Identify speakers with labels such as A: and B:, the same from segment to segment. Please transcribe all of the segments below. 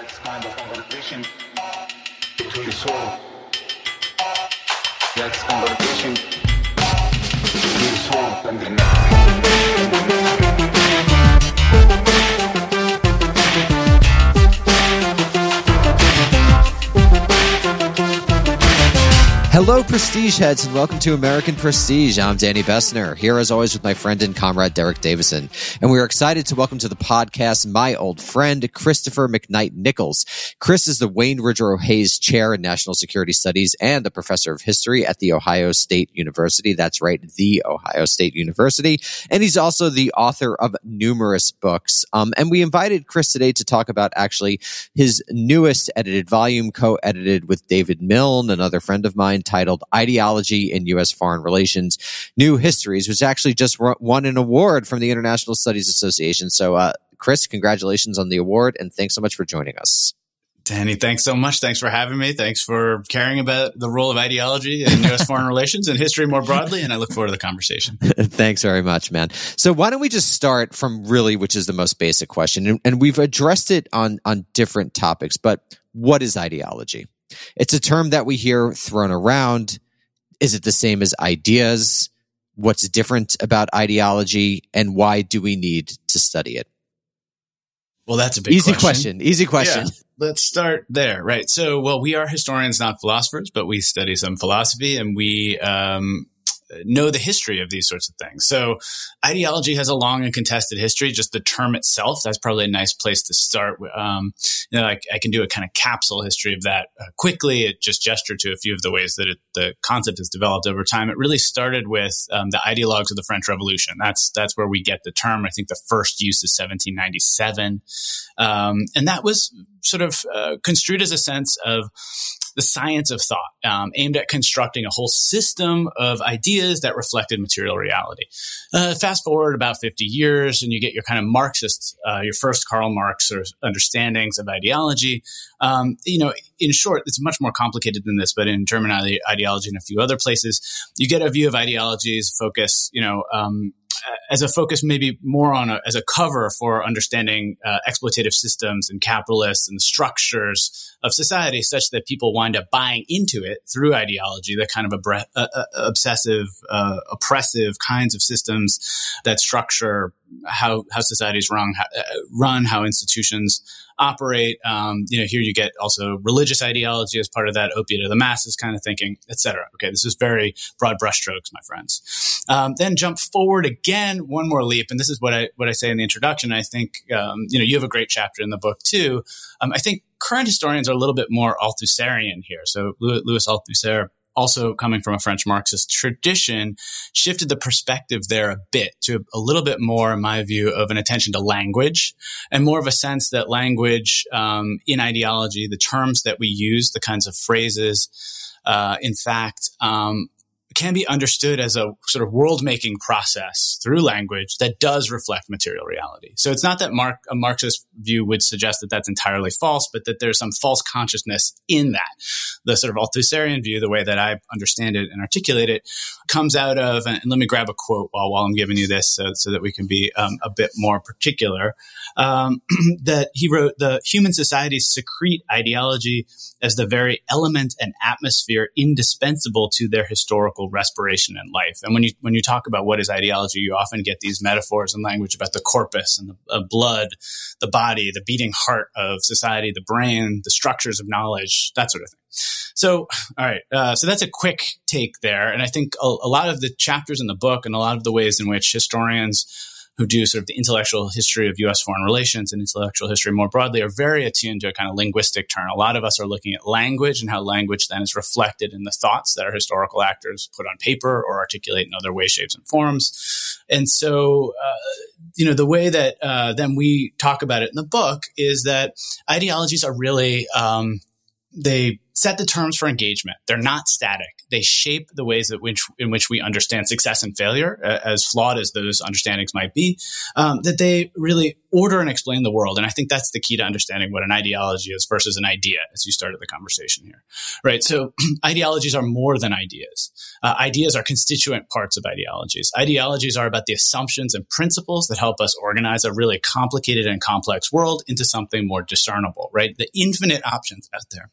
A: That's kind of conversation between the soul. That's conversation between the soul and the mind.
B: Hello, Prestige heads, and welcome to American Prestige. I'm Danny Bessner, here as always with my friend and comrade Derek Davison. And we are excited to welcome to the podcast my old friend, Christopher McKnight Nichols. Chris is the Wayne Woodrow Hayes Chair in National Security Studies and a professor of history at The Ohio State University. That's right, The Ohio State University. And he's also the author of numerous books. Um, and we invited Chris today to talk about actually his newest edited volume, co edited with David Milne, another friend of mine titled Ideology in U.S. Foreign Relations New Histories, which actually just won an award from the International Studies Association. So, uh, Chris, congratulations on the award and thanks so much for joining us.
C: Danny, thanks so much. Thanks for having me. Thanks for caring about the role of ideology in U.S. foreign relations and history more broadly. And I look forward to the conversation.
B: thanks very much, man. So why don't we just start from really, which is the most basic question, and, and we've addressed it on on different topics. But what is ideology? It's a term that we hear thrown around. Is it the same as ideas? What's different about ideology and why do we need to study it?
C: Well, that's a big
B: easy
C: question.
B: question. Easy question.
C: Yeah, let's start there, right? So, well, we are historians, not philosophers, but we study some philosophy and we um, know the history of these sorts of things. So ideology has a long and contested history. Just the term itself, that's probably a nice place to start. Um, you know, I, I, can do a kind of capsule history of that uh, quickly. It just gestured to a few of the ways that it, the concept has developed over time. It really started with um, the ideologues of the French Revolution. That's that's where we get the term. I think the first use is 1797, um, and that was sort of uh, construed as a sense of the science of thought, um, aimed at constructing a whole system of ideas that reflected material reality. Uh, fast forward about 50 years, and you get your kind of Marxist, uh, your first Karl Marx sort of understandings of ideology. Um, you know, in short, it's much more complicated than this, but in German ideology and a few other places, you get a view of ideologies focus, you know, um, as a focus maybe more on a, as a cover for understanding uh, exploitative systems and capitalists and the structures of society such that people wind up buying into it through ideology the kind of uh, uh, obsessive uh, oppressive kinds of systems that structure how how societies run how, uh, run how institutions operate. Um, you know, here you get also religious ideology as part of that opiate of the masses kind of thinking, etc. Okay, this is very broad brushstrokes, my friends. Um, then jump forward again, one more leap, and this is what I what I say in the introduction. I think um, you know you have a great chapter in the book too. Um, I think current historians are a little bit more Althusserian here. So Louis Althusser also coming from a French Marxist tradition, shifted the perspective there a bit to a little bit more, in my view, of an attention to language and more of a sense that language um, in ideology, the terms that we use, the kinds of phrases, uh, in fact, um, can be understood as a sort of world making process through language that does reflect material reality. So it's not that Mark, a Marxist view would suggest that that's entirely false, but that there's some false consciousness in that. The sort of Althusserian view, the way that I understand it and articulate it, comes out of, and let me grab a quote while, while I'm giving you this so, so that we can be um, a bit more particular, um, that he wrote, the human societies secrete ideology as the very element and atmosphere indispensable to their historical respiration in life. And when you when you talk about what is ideology, you often get these metaphors and language about the corpus and the uh, blood, the body, the beating heart of society, the brain, the structures of knowledge, that sort of thing. So, all right. Uh, so that's a quick take there, and I think a, a lot of the chapters in the book and a lot of the ways in which historians who do sort of the intellectual history of U.S. foreign relations and intellectual history more broadly are very attuned to a kind of linguistic turn. A lot of us are looking at language and how language then is reflected in the thoughts that our historical actors put on paper or articulate in other ways, shapes, and forms. And so, uh, you know, the way that uh, then we talk about it in the book is that ideologies are really um, they set the terms for engagement. They're not static. They shape the ways that which, in which we understand success and failure, uh, as flawed as those understandings might be, um, that they really order and explain the world. And I think that's the key to understanding what an ideology is versus an idea, as you started the conversation here, right? So ideologies are more than ideas. Uh, ideas are constituent parts of ideologies. Ideologies are about the assumptions and principles that help us organize a really complicated and complex world into something more discernible, right? The infinite options out there.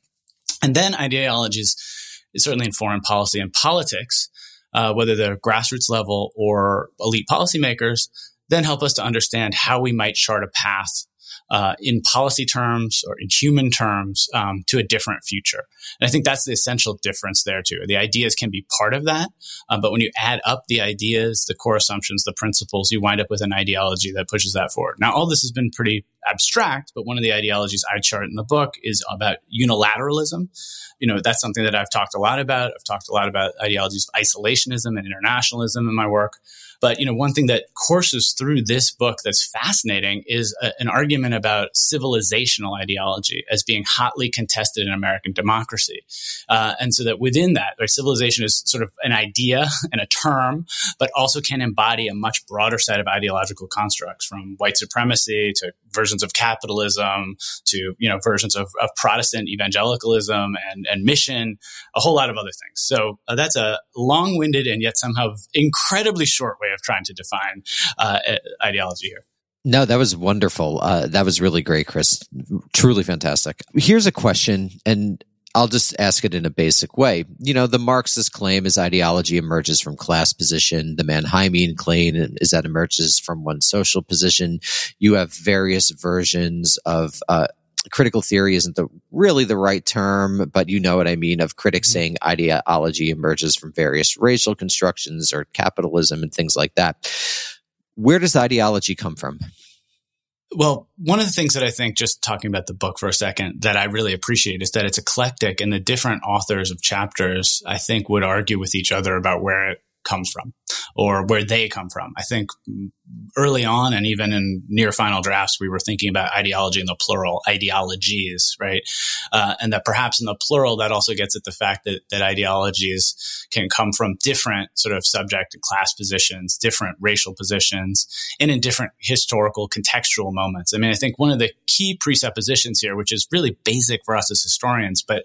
C: And then ideologies, certainly in foreign policy and politics, uh, whether they're grassroots level or elite policymakers, then help us to understand how we might chart a path uh, in policy terms or in human terms um, to a different future. And I think that's the essential difference there too. The ideas can be part of that, um, but when you add up the ideas, the core assumptions, the principles, you wind up with an ideology that pushes that forward. Now, all this has been pretty abstract, but one of the ideologies I chart in the book is about unilateralism. You know, that's something that I've talked a lot about. I've talked a lot about ideologies of isolationism and internationalism in my work. But you know, one thing that courses through this book that's fascinating is a, an argument about civilizational ideology as being hotly contested in American democracy, uh, and so that within that, right, civilization is sort of an idea and a term, but also can embody a much broader set of ideological constructs, from white supremacy to versions of capitalism to you know versions of, of Protestant evangelicalism and and mission, a whole lot of other things. So uh, that's a long-winded and yet somehow incredibly short way of trying to define uh, ideology here.
B: No, that was wonderful. Uh, that was really great, Chris. Truly fantastic. Here's a question, and I'll just ask it in a basic way. You know, the Marxist claim is ideology emerges from class position. The Mannheimian claim is that emerges from one social position. You have various versions of uh, critical theory isn't the really the right term, but you know what I mean of critics mm-hmm. saying ideology emerges from various racial constructions or capitalism and things like that. Where does ideology come from?
C: Well, one of the things that I think, just talking about the book for a second, that I really appreciate is that it's eclectic and the different authors of chapters, I think, would argue with each other about where it comes from or where they come from. I think mm, early on and even in near final drafts, we were thinking about ideology in the plural, ideologies, right? Uh, and that perhaps in the plural, that also gets at the fact that, that ideologies can come from different sort of subject and class positions, different racial positions, and in different historical contextual moments. I mean, I think one of the key presuppositions here, which is really basic for us as historians, but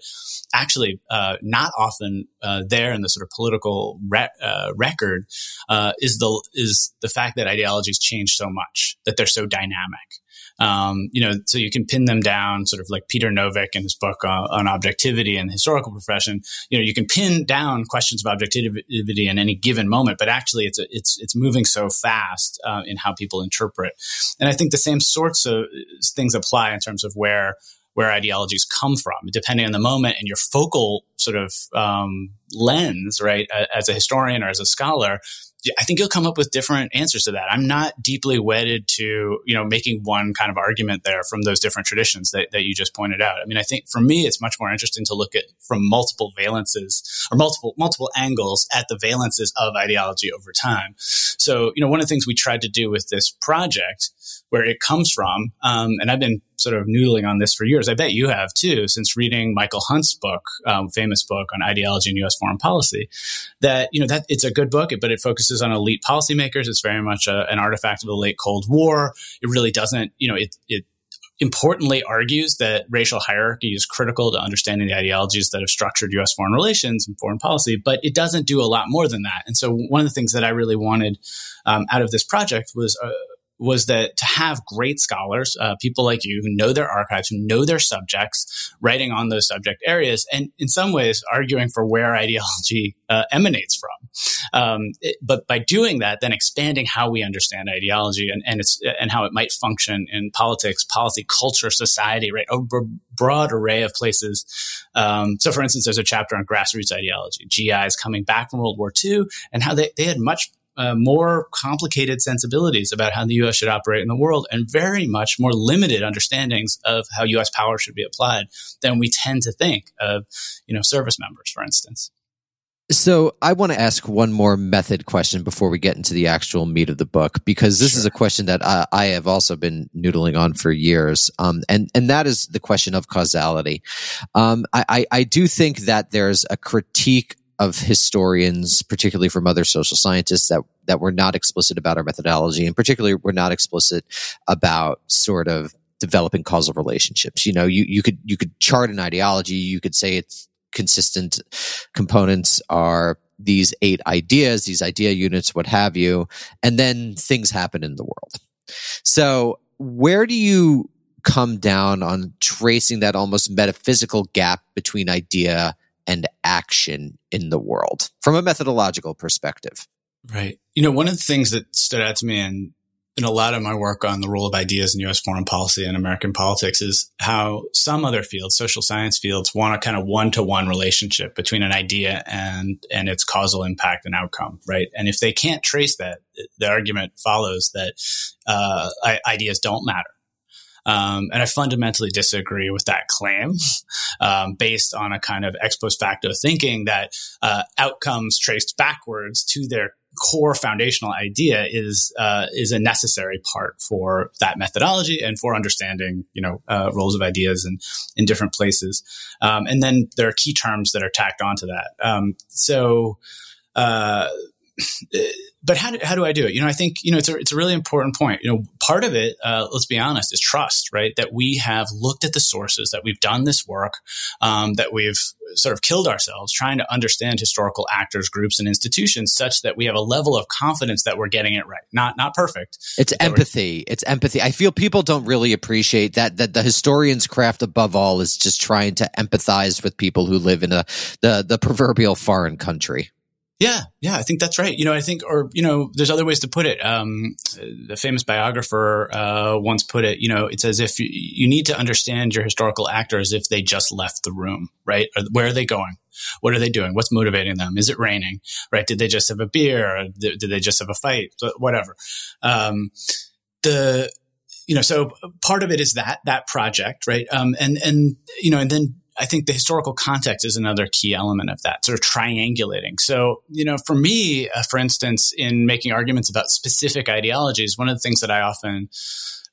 C: actually uh, not often uh, there in the sort of political re- uh, record, uh, is the is the fact that ideologies change so much that they're so dynamic. Um, you know, so you can pin them down, sort of like Peter Novick in his book uh, on objectivity and historical profession. You know, you can pin down questions of objectivity in any given moment, but actually, it's a, it's it's moving so fast uh, in how people interpret. And I think the same sorts of things apply in terms of where where ideologies come from, depending on the moment and your focal sort of um, lens, right? As a historian or as a scholar, I think you'll come up with different answers to that. I'm not deeply wedded to, you know, making one kind of argument there from those different traditions that, that you just pointed out. I mean, I think for me, it's much more interesting to look at from multiple valences or multiple, multiple angles at the valences of ideology over time. So, you know, one of the things we tried to do with this project where it comes from, um, and I've been sort of noodling on this for years. I bet you have too, since reading Michael Hunt's book, um, famous book on ideology and U.S. foreign policy. That you know that it's a good book, but it focuses on elite policymakers. It's very much a, an artifact of the late Cold War. It really doesn't, you know, it it importantly argues that racial hierarchy is critical to understanding the ideologies that have structured U.S. foreign relations and foreign policy, but it doesn't do a lot more than that. And so, one of the things that I really wanted um, out of this project was uh, was that to have great scholars, uh, people like you who know their archives, who know their subjects, writing on those subject areas, and in some ways arguing for where ideology uh, emanates from. Um, it, but by doing that, then expanding how we understand ideology and, and its and how it might function in politics, policy, culture, society, right? A broad array of places. Um, so, for instance, there's a chapter on grassroots ideology, GIs coming back from World War II, and how they, they had much uh, more complicated sensibilities about how the U.S. should operate in the world and very much more limited understandings of how U.S. power should be applied than we tend to think of, you know, service members, for instance.
B: So I want to ask one more method question before we get into the actual meat of the book, because this sure. is a question that I, I, have also been noodling on for years, um, and and that is the question of causality. Um, I, I, I do think that there's a critique of historians, particularly from other social scientists, that that were not explicit about our methodology, and particularly we're not explicit about sort of developing causal relationships. You know, you, you could you could chart an ideology, you could say it's consistent components are these eight ideas, these idea units, what have you, and then things happen in the world. So, where do you come down on tracing that almost metaphysical gap between idea and action in the world from a methodological perspective?
C: Right. You know, one of the things that stood out to me and in a lot of my work on the role of ideas in U.S. foreign policy and American politics is how some other fields, social science fields, want a kind of one-to-one relationship between an idea and and its causal impact and outcome, right? And if they can't trace that, the argument follows that uh, ideas don't matter. Um, and I fundamentally disagree with that claim, um, based on a kind of ex post facto thinking that uh, outcomes traced backwards to their core foundational idea is uh, is a necessary part for that methodology and for understanding you know uh, roles of ideas in in different places. Um, and then there are key terms that are tacked onto that. Um, so uh, but how do, how do I do it? You know, I think, you know, it's a, it's a really important point. You know, part of it, uh, let's be honest, is trust, right? That we have looked at the sources, that we've done this work, um, that we've sort of killed ourselves trying to understand historical actors, groups, and institutions such that we have a level of confidence that we're getting it right. Not, not perfect.
B: It's empathy. It's empathy. I feel people don't really appreciate that, that the historian's craft above all is just trying to empathize with people who live in a, the, the proverbial foreign country.
C: Yeah, yeah, I think that's right. You know, I think, or you know, there's other ways to put it. Um, the famous biographer uh, once put it. You know, it's as if you, you, need to understand your historical actor as if they just left the room, right? Or where are they going? What are they doing? What's motivating them? Is it raining? Right? Did they just have a beer? Did, did they just have a fight? Whatever. Um, the you know, so part of it is that that project, right? Um, and and you know, and then I think the historical context is another key element of that, sort of triangulating. So, you know, for me, uh, for instance, in making arguments about specific ideologies, one of the things that I often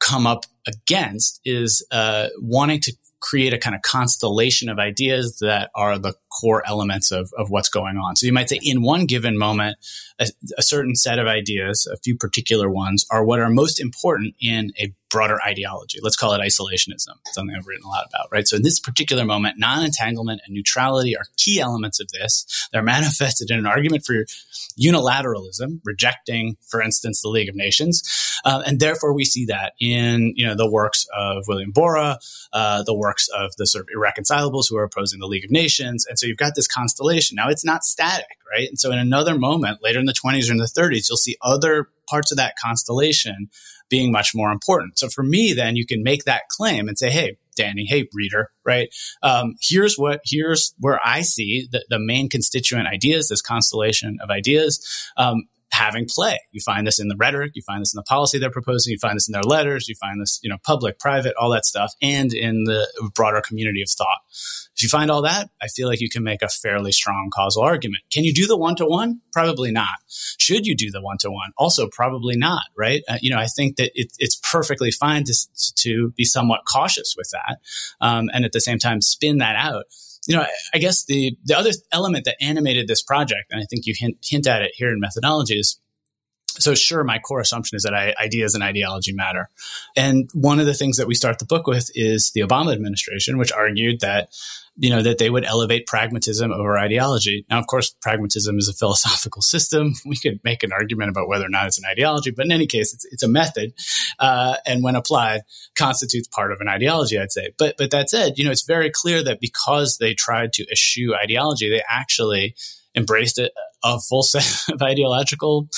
C: come up against is uh, wanting to create a kind of constellation of ideas that are the core elements of, of what's going on. So you might say in one given moment, a, a, certain set of ideas, a few particular ones are what are most important in a broader ideology. Let's call it isolationism, something I've written a lot about, right? So in this particular moment, non-entanglement and neutrality are key elements of this. They're manifested in an argument for unilateralism, rejecting, for instance, the League of Nations. Uh, and therefore we see that in, you know, the works of William Borah, uh, the works of the sort of irreconcilables who are opposing the League of Nations. And so you've got this constellation. Now it's not static, right? And so in another moment, later in the 20s or in the 30s, you'll see other parts of that constellation being much more important. So for me, then you can make that claim and say, hey, Danny, hey, reader, right? Um, here's what, here's where I see the, the, main constituent ideas, this constellation of ideas. Um, having play. You find this in the rhetoric, you find this in the policy they're proposing, you find this in their letters, you find this, you know, public, private, all that stuff, and in the broader community of thought. If you find all that, I feel like you can make a fairly strong causal argument. Can you do the one to one? Probably not. Should you do the one to one? Also, probably not, right? Uh, you know, I think that it, it's perfectly fine to, to be somewhat cautious with that. Um, and at the same time, spin that out you know, I guess the the other element that animated this project, and I think you hint, hint at it here in methodologies. So sure, my core assumption is that ideas and ideology matter. And one of the things that we start the book with is the Obama administration, which argued that you know, that they would elevate pragmatism over ideology. Now, of course, pragmatism is a philosophical system. We could make an argument about whether or not it's an ideology, but in any case, it's, it's a method, uh, and when applied, constitutes part of an ideology. I'd say. But but that said, you know, it's very clear that because they tried to eschew ideology, they actually embraced a, a full set of ideological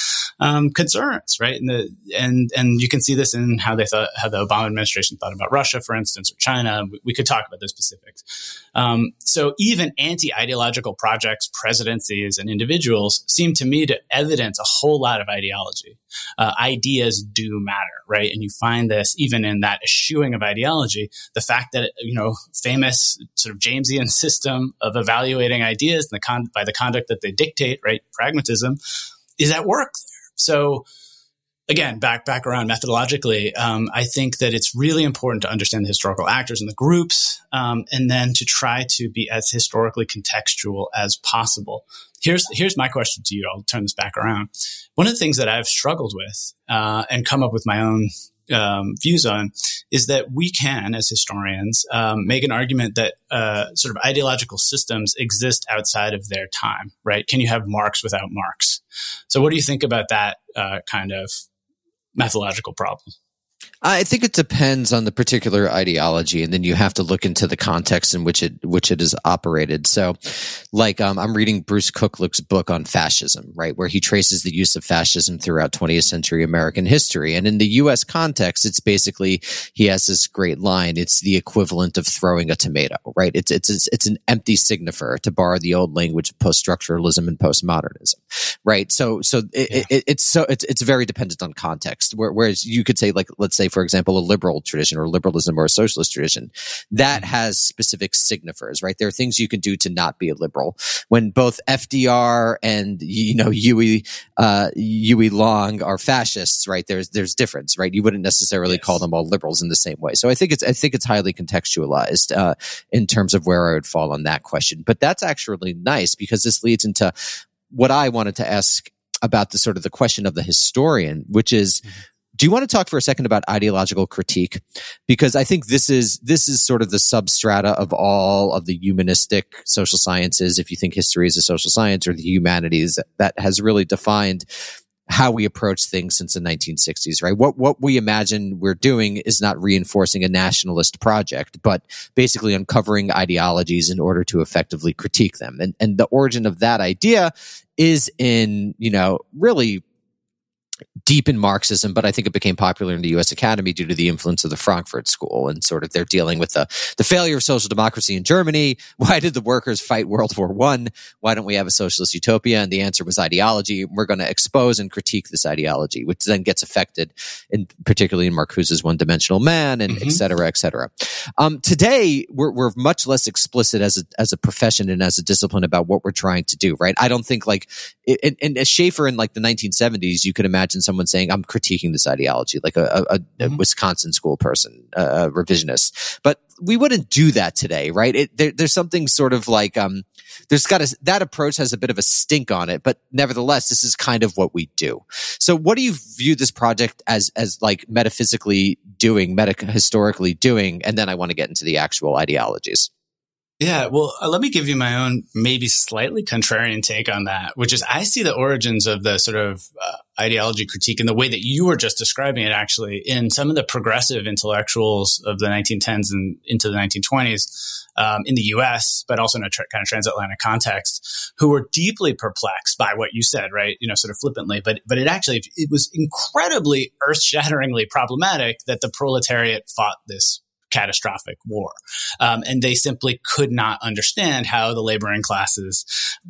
C: um, concerns, right? And the and and you can see this in how they thought how the Obama administration thought about Russia, for instance, or China. We, we could talk about those specifics. Um, so even anti-ideological projects, presidencies, and individuals seem to me to evidence a whole lot of ideology. Uh, ideas do matter, right? And you find this even in that eschewing of ideology. The fact that you know famous sort of Jamesian system of evaluating ideas the con- by the conduct that they dictate, right? Pragmatism is at work there. So again, back back around methodologically, um, I think that it's really important to understand the historical actors and the groups, um, and then to try to be as historically contextual as possible. Here's here's my question to you. I'll turn this back around. One of the things that I've struggled with uh, and come up with my own um, views on is that we can, as historians, um, make an argument that uh, sort of ideological systems exist outside of their time, right? Can you have Marx without Marx? So, what do you think about that uh, kind of methodological problem?
B: I think it depends on the particular ideology, and then you have to look into the context in which it which it is operated. So, like um, I'm reading Bruce Kuklick's book on fascism, right, where he traces the use of fascism throughout 20th century American history, and in the U.S. context, it's basically he has this great line: "It's the equivalent of throwing a tomato," right? It's it's it's, it's an empty signifier, to borrow the old language of post structuralism and postmodernism, right? So so it, yeah. it, it's so it's it's very dependent on context. Whereas you could say like let's say for example, a liberal tradition or liberalism or a socialist tradition, that mm-hmm. has specific signifiers, right? There are things you can do to not be a liberal. When both FDR and, you know, Huey, uh, Huey Long are fascists, right? There's, there's difference, right? You wouldn't necessarily yes. call them all liberals in the same way. So I think it's, I think it's highly contextualized, uh, in terms of where I would fall on that question. But that's actually nice because this leads into what I wanted to ask about the sort of the question of the historian, which is, mm-hmm do you want to talk for a second about ideological critique? Because I think this is this is sort of the substrata of all of the humanistic social sciences. If you think history is a social science or the humanities, that has really defined how we approach things since the 1960s, right? What what we imagine we're doing is not reinforcing a nationalist project, but basically uncovering ideologies in order to effectively critique them. And and the origin of that idea is in, you know, really deep in Marxism, but I think it became popular in the U.S. Academy due to the influence of the Frankfurt School and sort of they're dealing with the, the failure of social democracy in Germany. Why did the workers fight World War One? Why don't we have a socialist utopia? And the answer was ideology. We're going to expose and critique this ideology, which then gets affected in particularly in Marcuse's one dimensional man and mm-hmm. et cetera, et cetera. Um, today we're, we're much less explicit as a, as a profession and as a discipline about what we're trying to do, right? I don't think like, and, in, in Schaeffer in like the 1970s, you could imagine imagine someone saying, I'm critiquing this ideology, like a, a, a mm-hmm. Wisconsin school person, a revisionist. But we wouldn't do that today, right? It, there, there's something sort of like, um, there's got a, that approach has a bit of a stink on it, but nevertheless, this is kind of what we do. So what do you view this project as, as like metaphysically doing, meta historically doing? And then I want to get into the actual ideologies.
C: Yeah, well, uh, let me give you my own maybe slightly contrarian take on that, which is I see the origins of the sort of uh, ideology critique in the way that you were just describing it actually in some of the progressive intellectuals of the 1910s and into the 1920s um, in the US, but also in a tra- kind of transatlantic context, who were deeply perplexed by what you said, right? You know, sort of flippantly, but, but it actually, it was incredibly earth shatteringly problematic that the proletariat fought this catastrophic war. Um, and they simply could not understand how the laboring classes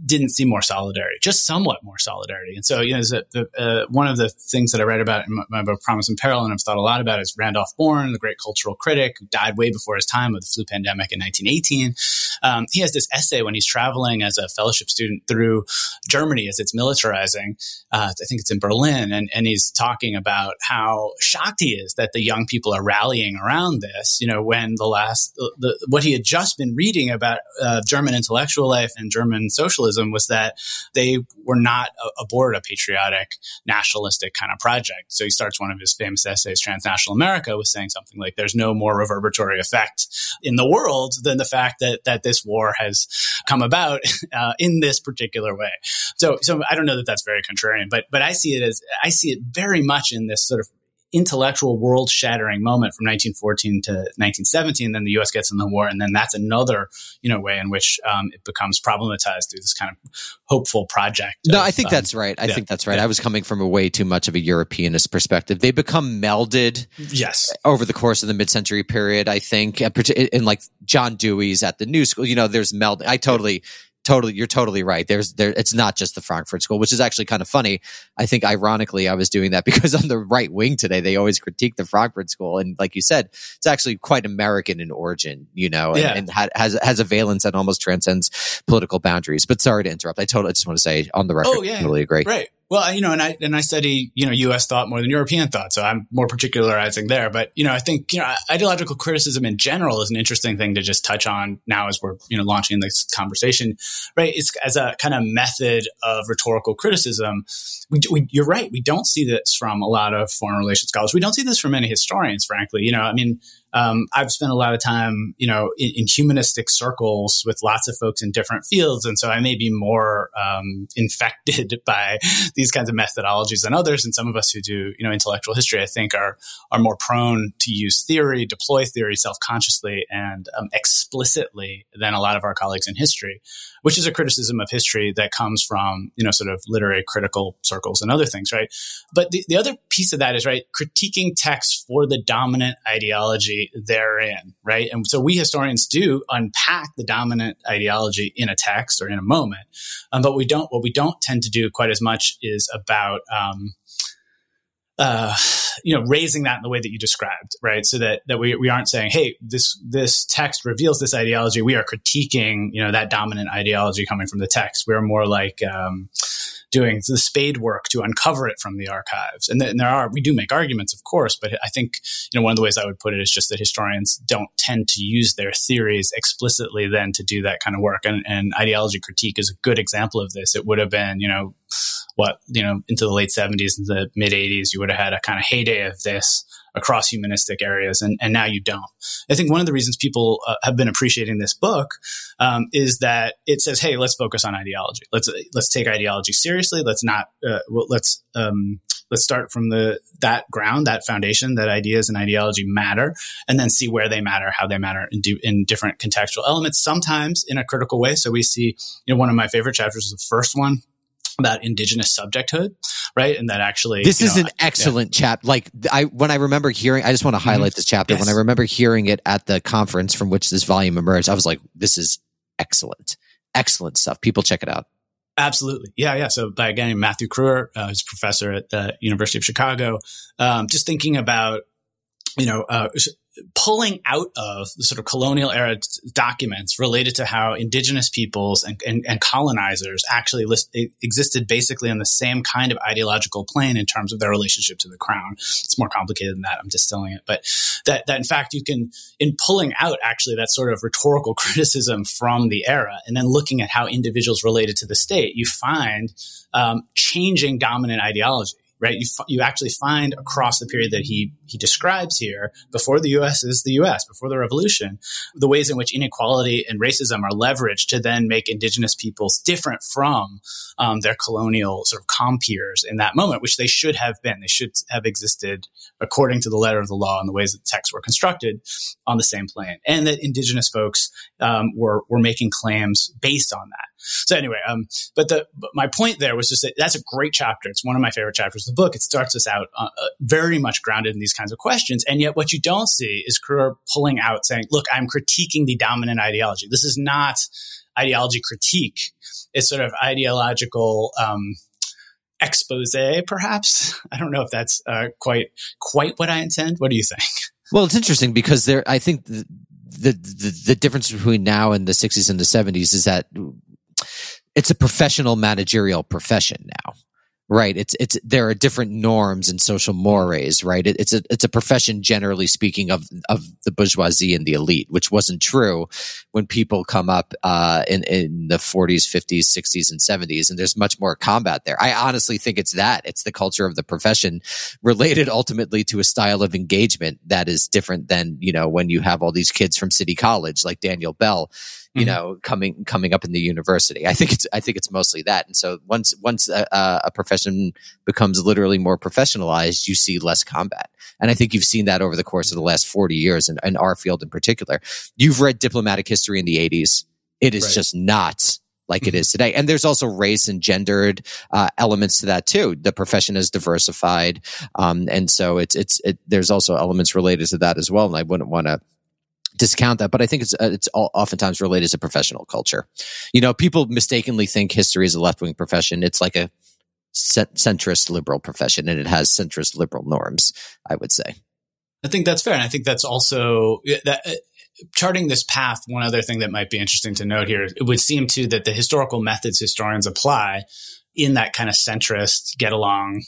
C: didn't see more solidarity, just somewhat more solidarity. And so, you know, the, uh, one of the things that I read about in my, book, Promise and Peril, and I've thought a lot about is Randolph Bourne, the great cultural critic who died way before his time of the flu pandemic in 1918. Um, he has this essay when he's traveling as a fellowship student through Germany as it's militarizing. Uh, I think it's in Berlin. And, and he's talking about how shocked he is that the young people are rallying around this. You know, when the last, the, the, what he had just been reading about uh, German intellectual life and German socialism was that they were not a, aboard a patriotic, nationalistic kind of project. So he starts one of his famous essays, Transnational America, with saying something like, there's no more reverberatory effect in the world than the fact that, that this war has come about uh, in this particular way. So, so I don't know that that's very contrarian, but, but I see it as, I see it very much in this sort of intellectual world shattering moment from 1914 to 1917. Then the U.S. gets in the war, and then that's another you know way in which um, it becomes problematized through this kind of hopeful project.
B: No,
C: of,
B: I think
C: um,
B: that's right. I
C: yeah,
B: think that's right.
C: yeah.
B: I was coming from a way too much of a Europeanist perspective. They become melded
C: yes,
B: over the course of the mid-century period. I think, and, and like John Dewey's at the New School. You know, there's meld. I totally. Totally, you're totally right. There's there. It's not just the Frankfurt School, which is actually kind of funny. I think, ironically, I was doing that because on the right wing today, they always critique the Frankfurt School, and like you said, it's actually quite American in origin, you know, and,
C: Yeah.
B: and ha- has has a valence that almost transcends political boundaries. But sorry to interrupt. I totally I just want to say on the record,
C: Oh, yeah.
B: totally agree.
C: Right. Well, you know, and I and I study you know U.S. thought more than European thought, so I'm more particularizing there. But you know, I think you know ideological criticism in general is an interesting thing to just touch on now as we're you know launching this conversation, right? It's as a kind of method of rhetorical criticism. We, we, you're right. We don't see this from a lot of foreign relations scholars. We don't see this from many historians, frankly. You know, I mean, um, I've spent a lot of time, you know, in, in humanistic circles with lots of folks in different fields, and so I may be more um, infected by these kinds of methodologies than others. And some of us who do, you know, intellectual history, I think, are are more prone to use theory, deploy theory self consciously and um, explicitly than a lot of our colleagues in history, which is a criticism of history that comes from, you know, sort of literary critical circles and other things, right? But the, the other piece of that is right critiquing text for the dominant ideology therein, right? And so we historians do unpack the dominant ideology in a text or in a moment, um, but we don't. What we don't tend to do quite as much is about. Um, uh, you know, raising that in the way that you described, right? So that, that we, we aren't saying, hey, this this text reveals this ideology. We are critiquing, you know, that dominant ideology coming from the text. We're more like um, doing the spade work to uncover it from the archives. And, th- and there are we do make arguments, of course, but I think you know one of the ways I would put it is just that historians don't tend to use their theories explicitly then to do that kind of work. And, and ideology critique is a good example of this. It would have been, you know, what you know into the late 70s and the mid 80s you would have had a kind of heyday of this across humanistic areas and, and now you don't. I think one of the reasons people uh, have been appreciating this book um, is that it says hey let's focus on ideology. Let's let's take ideology seriously. Let's not uh, let's um, let's start from the that ground that foundation that ideas and ideology matter and then see where they matter how they matter in, do, in different contextual elements sometimes in a critical way. So we see you know one of my favorite chapters is the first one about indigenous subjecthood, right? And that actually
B: This is
C: know,
B: an excellent chap. Like I, when I remember hearing, I just want to highlight this chapter.
C: Yes.
B: When I remember hearing it at the conference from which this volume emerged, I was like, "This is excellent, excellent stuff." People check it out.
C: Absolutely. Yeah, yeah. So by a guy named Matthew Kruer, uh, who's a professor at the University of Chicago, um, just thinking about, you know, uh, pulling out of the sort of colonial era documents related to how indigenous peoples and, and, and colonizers actually list, existed basically on the same kind of ideological plane in terms of their relationship to the crown. It's more complicated than that. I'm distilling it, but that, that in fact you can, in pulling out actually that sort of rhetorical criticism from the era and then looking at how individuals related to the state, you find um, changing dominant ideology right? You, f- you actually find across the period that he, he describes here, before the US is the US, before the revolution, the ways in which inequality and racism are leveraged to then make indigenous peoples different from um, their colonial sort of compeers in that moment, which they should have been. They should have existed according to the letter of the law and the ways that texts were constructed on the same plane. And that indigenous folks um, were, were making claims based on that. So anyway, um, but the but my point there was just that that's a great chapter. It's one of my favorite chapters the book. It starts us out uh, uh, very much grounded in these kinds of questions, and yet what you don't see is Kruer pulling out saying, "Look, I'm critiquing the dominant ideology. This is not ideology critique. It's sort of ideological." Um, expose perhaps i don't know if that's uh, quite quite what i intend what do you think
B: Well, it's interesting because there, I think the the the difference between now and the '60s and the '70s is that it's a professional managerial profession now. Right. It's, it's, there are different norms and social mores, right? It, it's a, it's a profession generally speaking of, of the bourgeoisie and the elite, which wasn't true when people come up, uh, in, in the 40s, 50s, 60s, and 70s. And there's much more combat there. I honestly think it's that. It's the culture of the profession related ultimately to a style of engagement that is different than, you know, when you have all these kids from City College like Daniel Bell you
C: Mhm.
B: know coming coming up in the university i think it's i think it's mostly that and so once once a, a profession becomes literally more professionalized, you see less combat. And I think you've seen that over the course of the last 40 years in, in our field in particular. You've read diplomatic history in the 80s. It is
C: Right.
B: just not like it
C: Mhm.
B: today. And there's also race and gendered uh, elements to that too. The profession is diversified, um, and so it's it's it, there's also elements related to that as well. And I wouldn't want to discount that, but I think it's uh, it's oftentimes related to professional culture. You know, people mistakenly think history is a left wing profession. It's like a centrist liberal profession, and it has centrist liberal norms. I would say.
C: I think that's fair, and I think that's also that. Uh, Charting this path, one other thing that might be interesting to note here, it would seem too that the historical methods historians apply in that kind of centrist, get along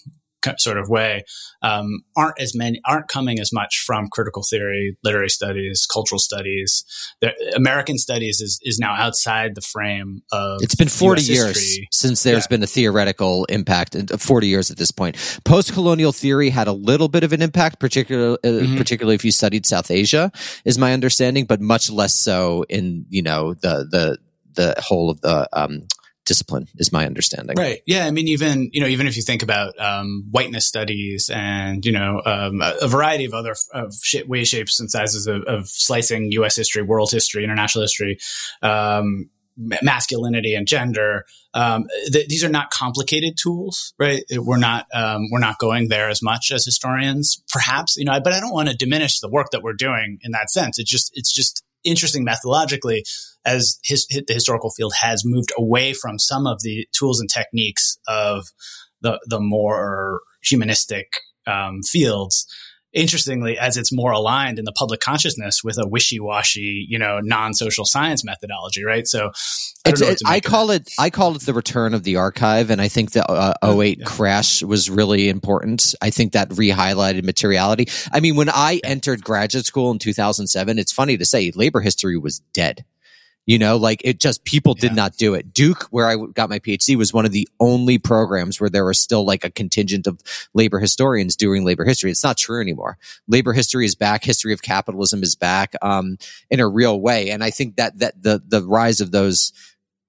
C: sort of way um, aren't as many aren't coming as much from critical theory, literary studies, cultural studies. The, American studies is is now outside the frame of.
B: It's been 40
C: US
B: years since there's
C: Yeah.
B: been a theoretical impact. uh, 40 years at this point. Post colonial theory had a little bit of an impact, particularly, uh,
C: Mhm.
B: particularly if you studied South Asia, is my understanding, but much less so in, you know, the, the, the whole of the, um, discipline is my understanding.
C: Right. Yeah. I mean, even you know, even if you think about um, whiteness studies and you know um, a, a variety of other of sh- ways, shapes, and sizes of, of slicing U.S. history, world history, international history, um, masculinity and gender. Um, th- these are not complicated tools, right? We're not um, we're not going there as much as historians, perhaps. You know, but I don't want to diminish the work that we're doing in that sense. It's just it's just interesting methodologically as his, the historical field has moved away from some of the tools and techniques of the the more humanistic um, fields. Interestingly, as it's more aligned in the public consciousness with a wishy-washy, you know, non-social science methodology, right? So, I,
B: It's, it, I call it I call it the return of the archive, and I think the uh, 08
C: yeah.
B: crash was really important. I think that re-highlighted materiality. I mean, when I entered graduate school in 2007, it's funny to say labor history was dead. You know, like it just people did
C: Yeah.
B: not do it. Duke, where I got my PhD, was one of the only programs where there was still like a contingent of labor historians doing labor history. It's not true anymore. Labor history is back. History of capitalism is back um, in a real way, and I think that that the the rise of those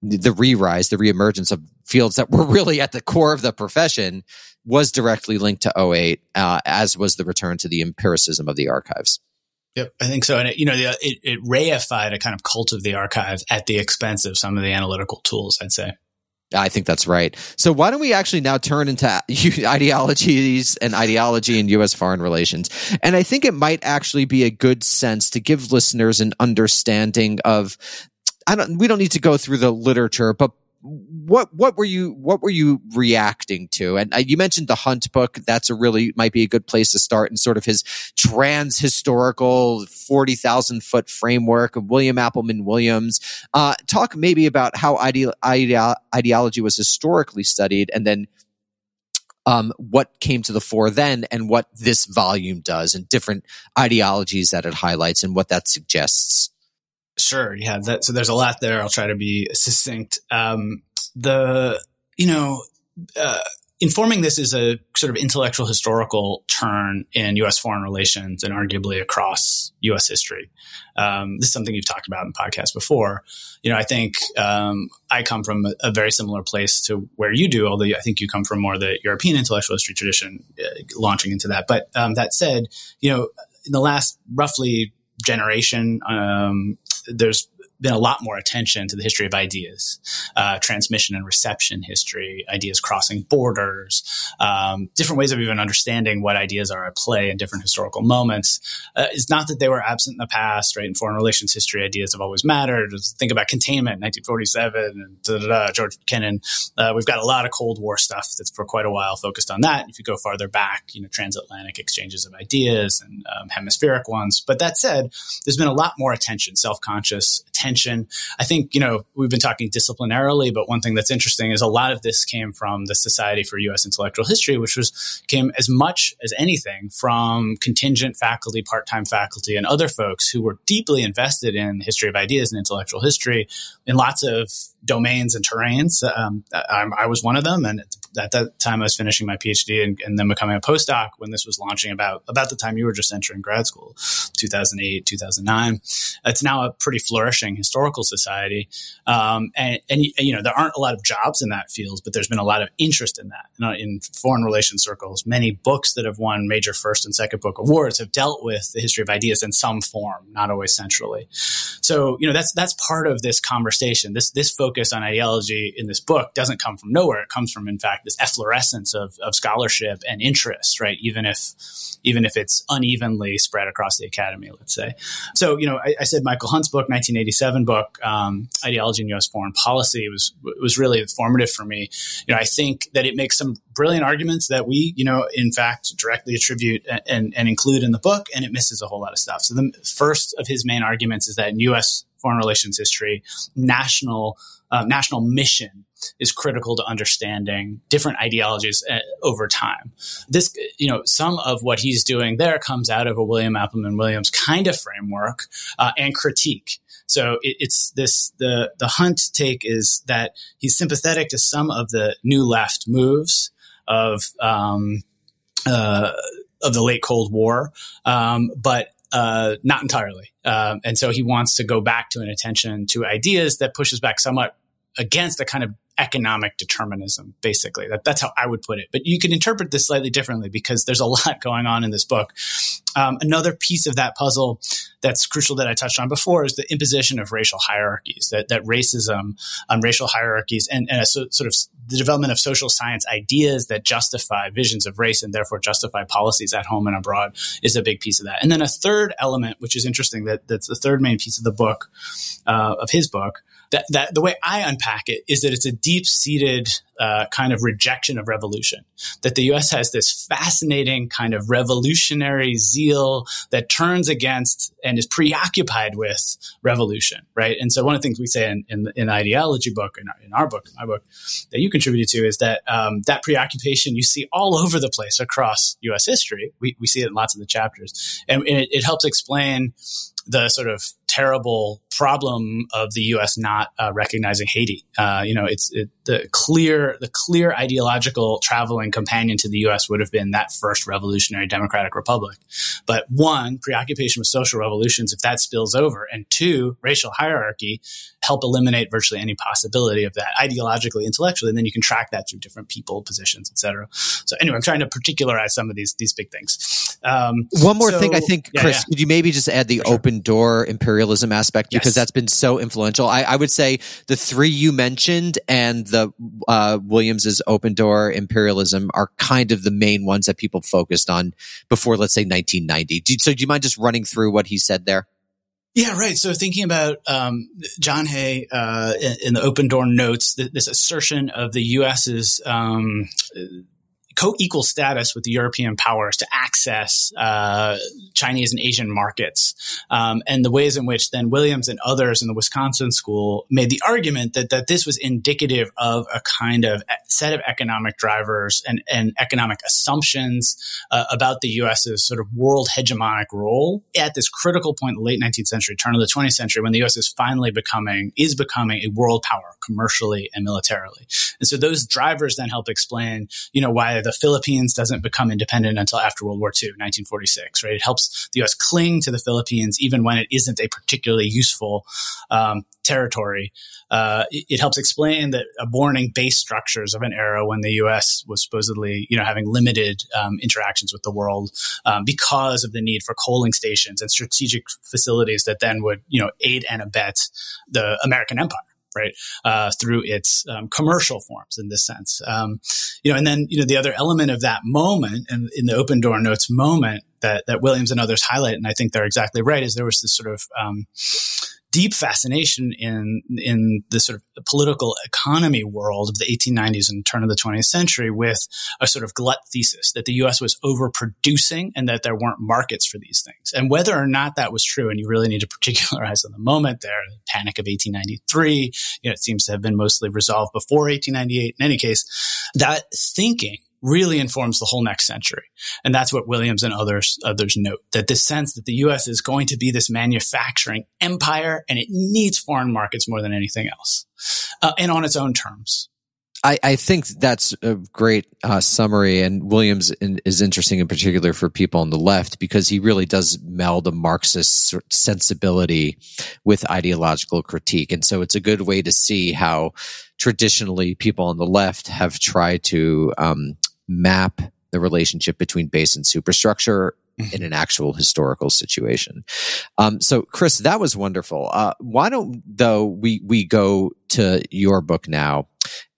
B: the re-rise, the reemergence of fields that were really at the core of the profession was directly linked to 08, uh, as was the return to the empiricism of the archives.
C: Yep, I think so. And it, you know, the, it, it reified a kind of cult of the archive at the expense of some of the analytical tools. I'd say.
B: I think that's right. So why don't we actually now turn into ideologies and ideology in U.S. foreign relations? And I think it might actually be a good sense to give listeners an understanding of. I don't. We don't need to go through the literature, but what what were you what were you reacting to? And uh, you mentioned the Hunt book. That's a really might be a good place to start in sort of his trans historical forty thousand foot framework of William Appleman Williams. Uh, talk maybe about how ide- ide- ideology was historically studied, and then um, what came to the fore then, and what this volume does, and different ideologies that it highlights, and what that suggests.
C: Sure. Yeah. That, so there's a lot there. I'll try to be succinct. Um, the, you know, uh, informing this is a sort of intellectual historical turn in U.S. foreign relations and arguably across U.S. history. Um, this is something you've talked about in podcasts before. You know, I think um, I come from a, a very similar place to where you do, although I think you come from more the European intellectual history tradition, uh, launching into that. But um, that said, you know, in the last roughly generation, um, there's been a lot more attention to the history of ideas, uh, transmission and reception history, ideas crossing borders, um, different ways of even understanding what ideas are at play in different historical moments. Uh, it's not that they were absent in the past, right? In foreign relations history, ideas have always mattered. Just think about containment, 1947, and George Kennan. Uh, we've got a lot of Cold War stuff that's for quite a while focused on that. If you go farther back, you know, transatlantic exchanges of ideas and um, hemispheric ones. But that said, there's been a lot more attention, self-conscious attention. I think, you know, we've been talking disciplinarily, but one thing that's interesting is a lot of this came from the Society for U.S. Intellectual History, which was came as much as anything from contingent faculty, part-time faculty, and other folks who were deeply invested in the history of ideas and intellectual history in lots of domains and terrains. Um, I, I was one of them, and at that time I was finishing my PhD and, and, then becoming a postdoc when this was launching about about the time you were just entering grad school, 2008, 2009. It's now a pretty flourishing historical society, um, and, and you know there aren't a lot of jobs in that field, but there's been a lot of interest in that in, in foreign relations circles. Many books that have won major first and second book awards have dealt with the history of ideas in some form, not always centrally. So you know that's that's part of this conversation. This this focus on ideology in this book doesn't come from nowhere. It comes from, in fact, this efflorescence of, of scholarship and interest, right? Even if even if it's unevenly spread across the academy, let's say. So you know, I, I said Michael Hunt's book, 1987 book, um, Ideology in U.S. Foreign Policy, was was really formative for me. You know, I think that it makes some brilliant arguments that we, you know, in fact, directly attribute and, and, and include in the book, and it misses a whole lot of stuff. So the first of his main arguments is that in U.S. foreign relations history, national uh, national mission is critical to understanding different ideologies uh, over time. This, you know, some of what he's doing there comes out of a William Appleman Williams kind of framework uh, and critique. So it, it's this the the Hunt take is that he's sympathetic to some of the new left moves of um, uh, of the late Cold War, um, but uh, not entirely. Um, and so he wants to go back to an attention to ideas that pushes back somewhat against a kind of economic determinism, basically. That, that's how I would put it. But you can interpret this slightly differently because there's a lot going on in this book. Um, another piece of that puzzle that's crucial that I touched on before is the imposition of racial hierarchies, that, that racism, um, racial hierarchies, and, and a so, sort of the development of social science ideas that justify visions of race and therefore justify policies at home and abroad is a big piece of that. And then a third element, which is interesting, that that's the third main piece of the book, uh, of his book, that, that the way I unpack it is that it's a deep seated uh, kind of rejection of revolution. That the U.S. has this fascinating kind of revolutionary zeal that turns against and is preoccupied with revolution, right? And so one of the things we say in, in, in ideology book, in our, in our, book, my book, that you contributed to is that um, that preoccupation you see all over the place across U.S. history. We, we see it in lots of the chapters, and, and it, it helps explain the sort of terrible problem of the U.S. not uh, recognizing Haiti. Uh, you know, it's it, the clear the clear ideological traveling companion to the U.S. would have been that first revolutionary democratic republic. But one, preoccupation with social revolutions, if that spills over, and two, racial hierarchy help eliminate virtually any possibility of that ideologically, intellectually, and then you can track that through different people, positions, etc. So anyway, I'm trying to particularize some of these these big things.
B: Um, One more so, thing, I think, Chris, yeah, could you maybe just add the sure. open door imperialism aspect because that's been so influential. I, I, would say the three you mentioned and the uh, Williams's open door imperialism are kind of the main ones that people focused on before, let's say, 1990. Do, so, do you mind just running through what he said there?
C: Yeah, right. So thinking about um, John Hay uh, in, in, the open door notes, this assertion of the U.S.'s um, co-equal status with the European powers to access uh, Chinese and Asian markets, um, and the ways in which then Williams and others in the Wisconsin school made the argument that that this was indicative of a kind of set of economic drivers and, and economic assumptions uh, about the U.S.'s sort of world hegemonic role at this critical point in the late 19th century, turn of the 20th century, when the U.S. is finally becoming is becoming a world power commercially and militarily, and so those drivers then help explain, you know, why the Philippines doesn't become independent until after World War II, 1946, right? It helps the U.S. cling to the Philippines even when it isn't a particularly useful um, territory. Uh, it, it, helps explain that aborting base structures of an era when the U.S. was supposedly, you know, having limited um, interactions with the world um, because of the need for coaling stations and strategic facilities that then would, you know, aid and abet the American empire right? Uh, through its um, commercial forms in this sense. Um, you know, and then, you know, the other element of that moment and in the open door notes moment that, that Williams and others highlight, and I think they're exactly right, is there was this sort of, um, deep fascination in in the sort of political economy world of the 1890s and turn of the 20th century with a sort of glut thesis that the US was overproducing and that there weren't markets for these things. And whether or not that was true, and you really need to particularize on the moment there, the panic of 1893, you know, it seems to have been mostly resolved before 1898. In any case, that thinking really informs the whole next century. And that's what Williams and others, others note that this sense that the U.S. is going to be this manufacturing empire and it needs foreign markets more than anything else, uh, and on its own terms.
B: I, I think that's a great uh, summary, and Williams in, is interesting in particular for people on the left because he really does meld a Marxist sensibility with ideological critique, and so it's a good way to see how traditionally people on the left have tried to um, map the relationship between base and superstructure in an actual historical situation. Um, so, Chris, that was wonderful. Uh, why don't though we we go to your book now?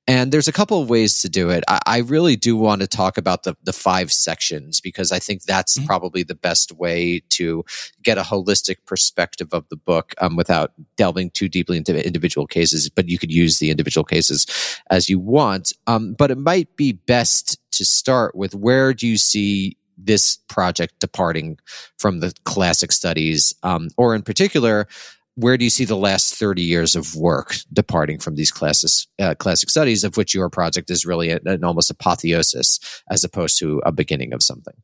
B: And there's a couple of ways to do it. I, I really do want to talk about the, the five sections because I think that's mm-hmm. probably the best way to get a holistic perspective of the book um, without delving too deeply into individual cases. But you could use the individual cases as you want. Um, but it might be best to start with where do you see this project departing from the classic studies, um, or in particular, where do you see the last 30 years of work departing from these classes, uh, classic studies, of which your project is really an, almost apotheosis as opposed to a beginning of something?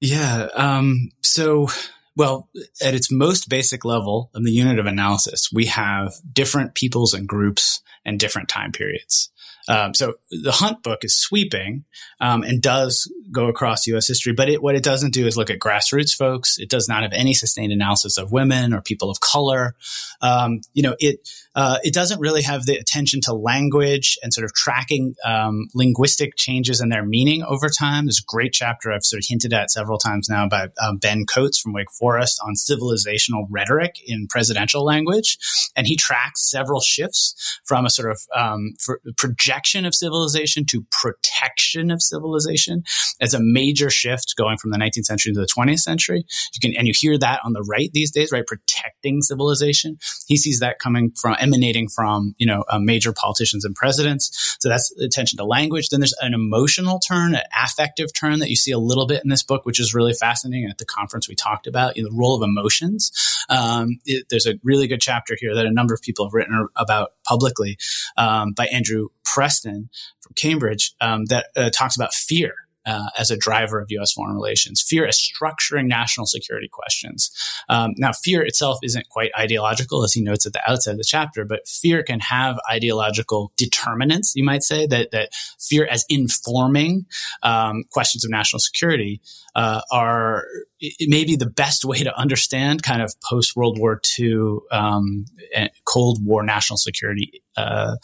C: Yeah. Um, so, well, at its most basic level, in the unit of analysis, we have different peoples and groups and different time periods. Um, so the Hunt book is sweeping um, and does go across U.S. history, but it, what it doesn't do is look at grassroots folks. It does not have any sustained analysis of women or people of color. Um, you know, it uh, it doesn't really have the attention to language and sort of tracking um, linguistic changes and their meaning over time. There's a great chapter I've sort of hinted at several times now by um, Ben Coates from Wake Forest on civilizational rhetoric in presidential language, and he tracks several shifts from a sort of um, of civilization to protection of civilization as a major shift going from the 19th century to the 20th century. You can and you hear that on the right these days, right? Protecting civilization. He sees that coming from emanating from you know uh, major politicians and presidents. So that's attention to language. Then there's an emotional turn, an affective turn that you see a little bit in this book, which is really fascinating. At the conference we talked about you know, the role of emotions. Um, it, there's a really good chapter here that a number of people have written about publicly um, by Andrew Preston from Cambridge um, that uh, talks about fear uh, as a driver of U.S. foreign relations. Fear as structuring national security questions. Um, now, fear itself isn't quite ideological, as he notes at the outset of the chapter, but fear can have ideological determinants. You might say that that fear as informing um, questions of national security uh, are it may be the best way to understand kind of post World War II um, Cold War national security uh,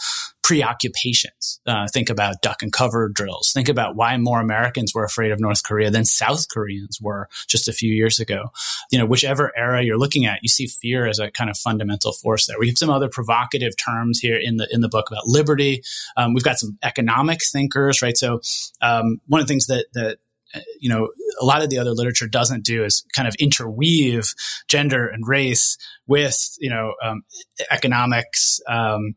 C: preoccupations. Uh, think about duck and cover drills. Think about why more Americans were afraid of North Korea than South Koreans were just a few years ago. You know, whichever era you're looking at, you see fear as a kind of fundamental force there. We have some other provocative terms here in the in the book about liberty. Um, we've got some economic thinkers, right? So um, one of the things that that you know, a lot of the other literature doesn't do is kind of interweave gender and race with, you know, um, economics, um,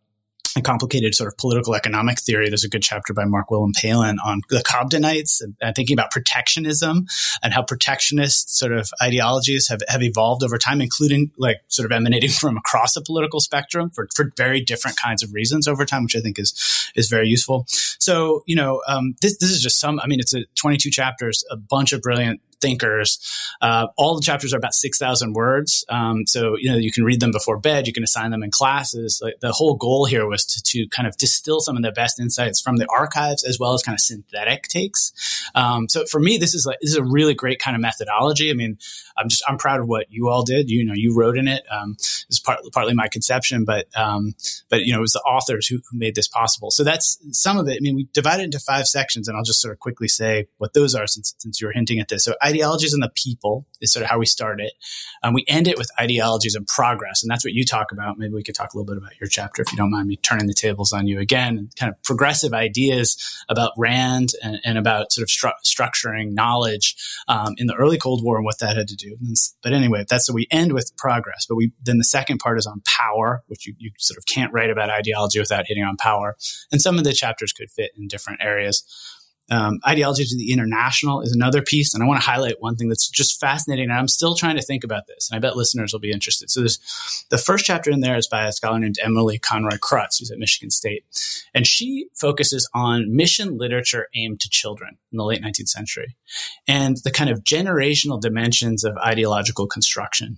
C: and complicated sort of political economic theory. There's a good chapter by Marc-William Palen on the Cobdenites and, and, thinking about protectionism and how protectionist sort of ideologies have, have evolved over time, including like sort of emanating from across the political spectrum for, for very different kinds of reasons over time, which I think is is very useful. So, you know, um, this, this is just some, I mean, it's a 22 chapters, a bunch of brilliant thinkers. Uh, all the chapters are about 6,000 words. Um, so, you know, you can read them before bed. You can assign them in classes. Like the whole goal here was to, to kind of distill some of the best insights from the archives as well as kind of synthetic takes. Um, so for me, this is like, this is a really great kind of methodology. I mean, I'm just, I'm proud of what you all did. You know, you wrote in it. Um, it's part, partly my conception, but, um, but, you know, it was the authors who, who made this possible. So that's some of it. I mean, we divided into five sections and I'll just sort of quickly say what those are since, since you were hinting at this. So ideologies and the people is sort of how we start it. Um, we end it with ideologies and progress. And that's what you talk about. Maybe we could talk a little bit about your chapter if you don't mind me turning the tables on you again. Kind of progressive ideas about Rand and, and about sort of stru- structuring knowledge um, in the early Cold War and what that had to do. But anyway, that's so we end with progress. But we then the second part is on power, which you, you sort of can't write about ideology without hitting on power. And some of the chapters could fit in different areas. Um, ideology to the international is another piece. And I want to highlight one thing that's just fascinating. And I'm still trying to think about this. And I bet listeners will be interested. So there's the first chapter in there is by a scholar named Emily Conroy Krutz, who's at Michigan State. And she focuses on mission literature aimed to children in the late 19th century and the kind of generational dimensions of ideological construction.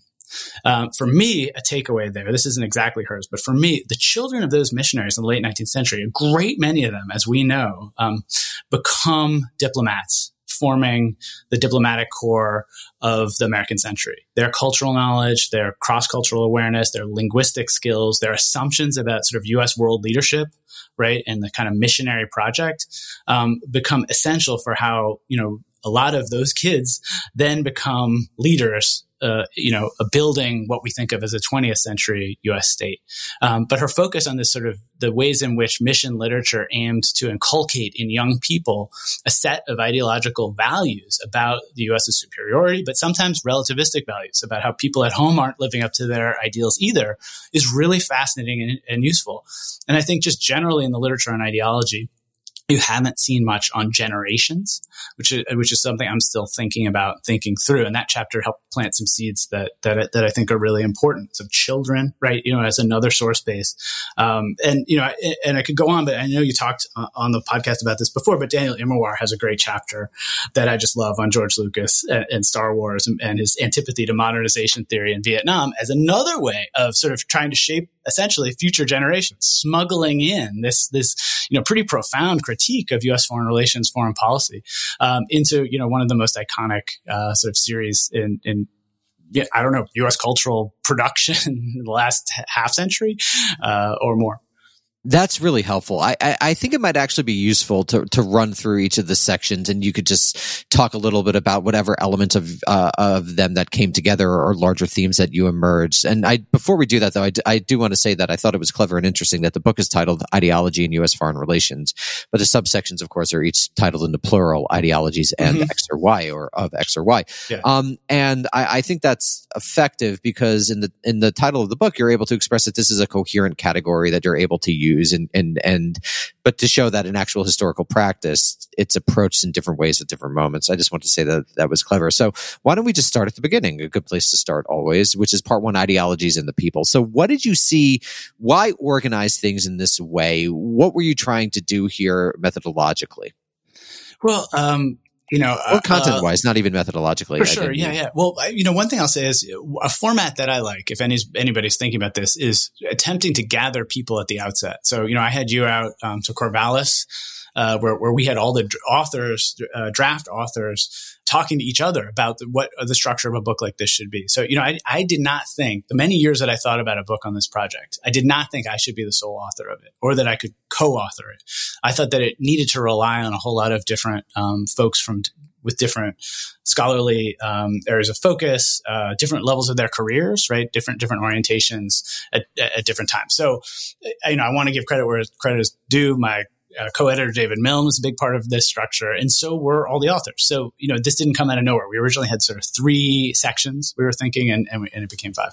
C: Um, for me, a takeaway there, this isn't exactly hers, but for me, the children of those missionaries in the late 19th century, a great many of them, as we know, um, become diplomats forming the diplomatic corps of the American century. Their cultural knowledge, their cross cultural awareness, their linguistic skills, their assumptions about sort of U.S. world leadership, right, and the kind of missionary project um, become essential for how, you know, a lot of those kids then become leaders uh, you know, a building what we think of as a 20th century U.S. state. Um, but her focus on this sort of the ways in which mission literature aimed to inculcate in young people a set of ideological values about the U.S.'s superiority, but sometimes relativistic values about how people at home aren't living up to their ideals either, is really fascinating and, and useful. And I think just generally in the literature on ideology, you haven't seen much on generations, which is, which is something I'm still thinking about, thinking through. And that chapter helped plant some seeds that that that I think are really important. So children, right? You know, as another source base, um, and you know, and I could go on, but I know you talked on the podcast about this before. But Daniel Immerwahr has a great chapter that I just love on George Lucas and, and Star Wars and, and his antipathy to modernization theory in Vietnam as another way of sort of trying to shape essentially future generations, smuggling in this this you know pretty profound critique of U.S. foreign relations, foreign policy um, into you know one of the most iconic uh, sort of series in in I don't know U.S. cultural production in the last half century uh, or more.
B: That's really helpful. I, I, I, think it might actually be useful to, to run through each of the sections and you could just talk a little bit about whatever elements of, uh, of them that came together or larger themes that you emerged. And I, before we do that though, I, d- I do want to say that I thought it was clever and interesting that the book is titled Ideology in U.S. Foreign Relations, but the subsections, of course, are each titled in the plural ideologies and mm-hmm. X or Y or of X or Y. Yeah. Um, and I, I think that's effective because in the, in the title of the book, you're able to express that this is a coherent category that you're able to use and and and but to show that in actual historical practice it's approached in different ways at different moments. I just want to say that that was clever. So why don't we just start at the beginning? A good place to start always which is part one ideologies and the people. So what did you see? Why organize things in this way? What were you trying to do here methodologically?
C: Well um you know,
B: or uh, content wise, uh, not even methodologically.
C: For sure. Yeah. Yeah. Well, you know, one thing I'll say is a format that I like, if any, anybody's thinking about this, is attempting to gather people at the outset. So, you know, I had you out um, to Corvallis uh, where, where we had all the authors, uh, draft authors, talking to each other about the, what the structure of a book like this should be. So, you know, I, I did not think the many years that I thought about a book on this project, I did not think I should be the sole author of it or that I could co-author it. I thought that it needed to rely on a whole lot of different um, folks from with different scholarly um, areas of focus, uh, different levels of their careers, right? Different different orientations at, at different times. So, you know, I want to give credit where credit is due. My uh, co-editor David Milne was a big part of this structure, and so were all the authors. So you know, this didn't come out of nowhere. We originally had sort of three sections we were thinking, and and, we, and it became five.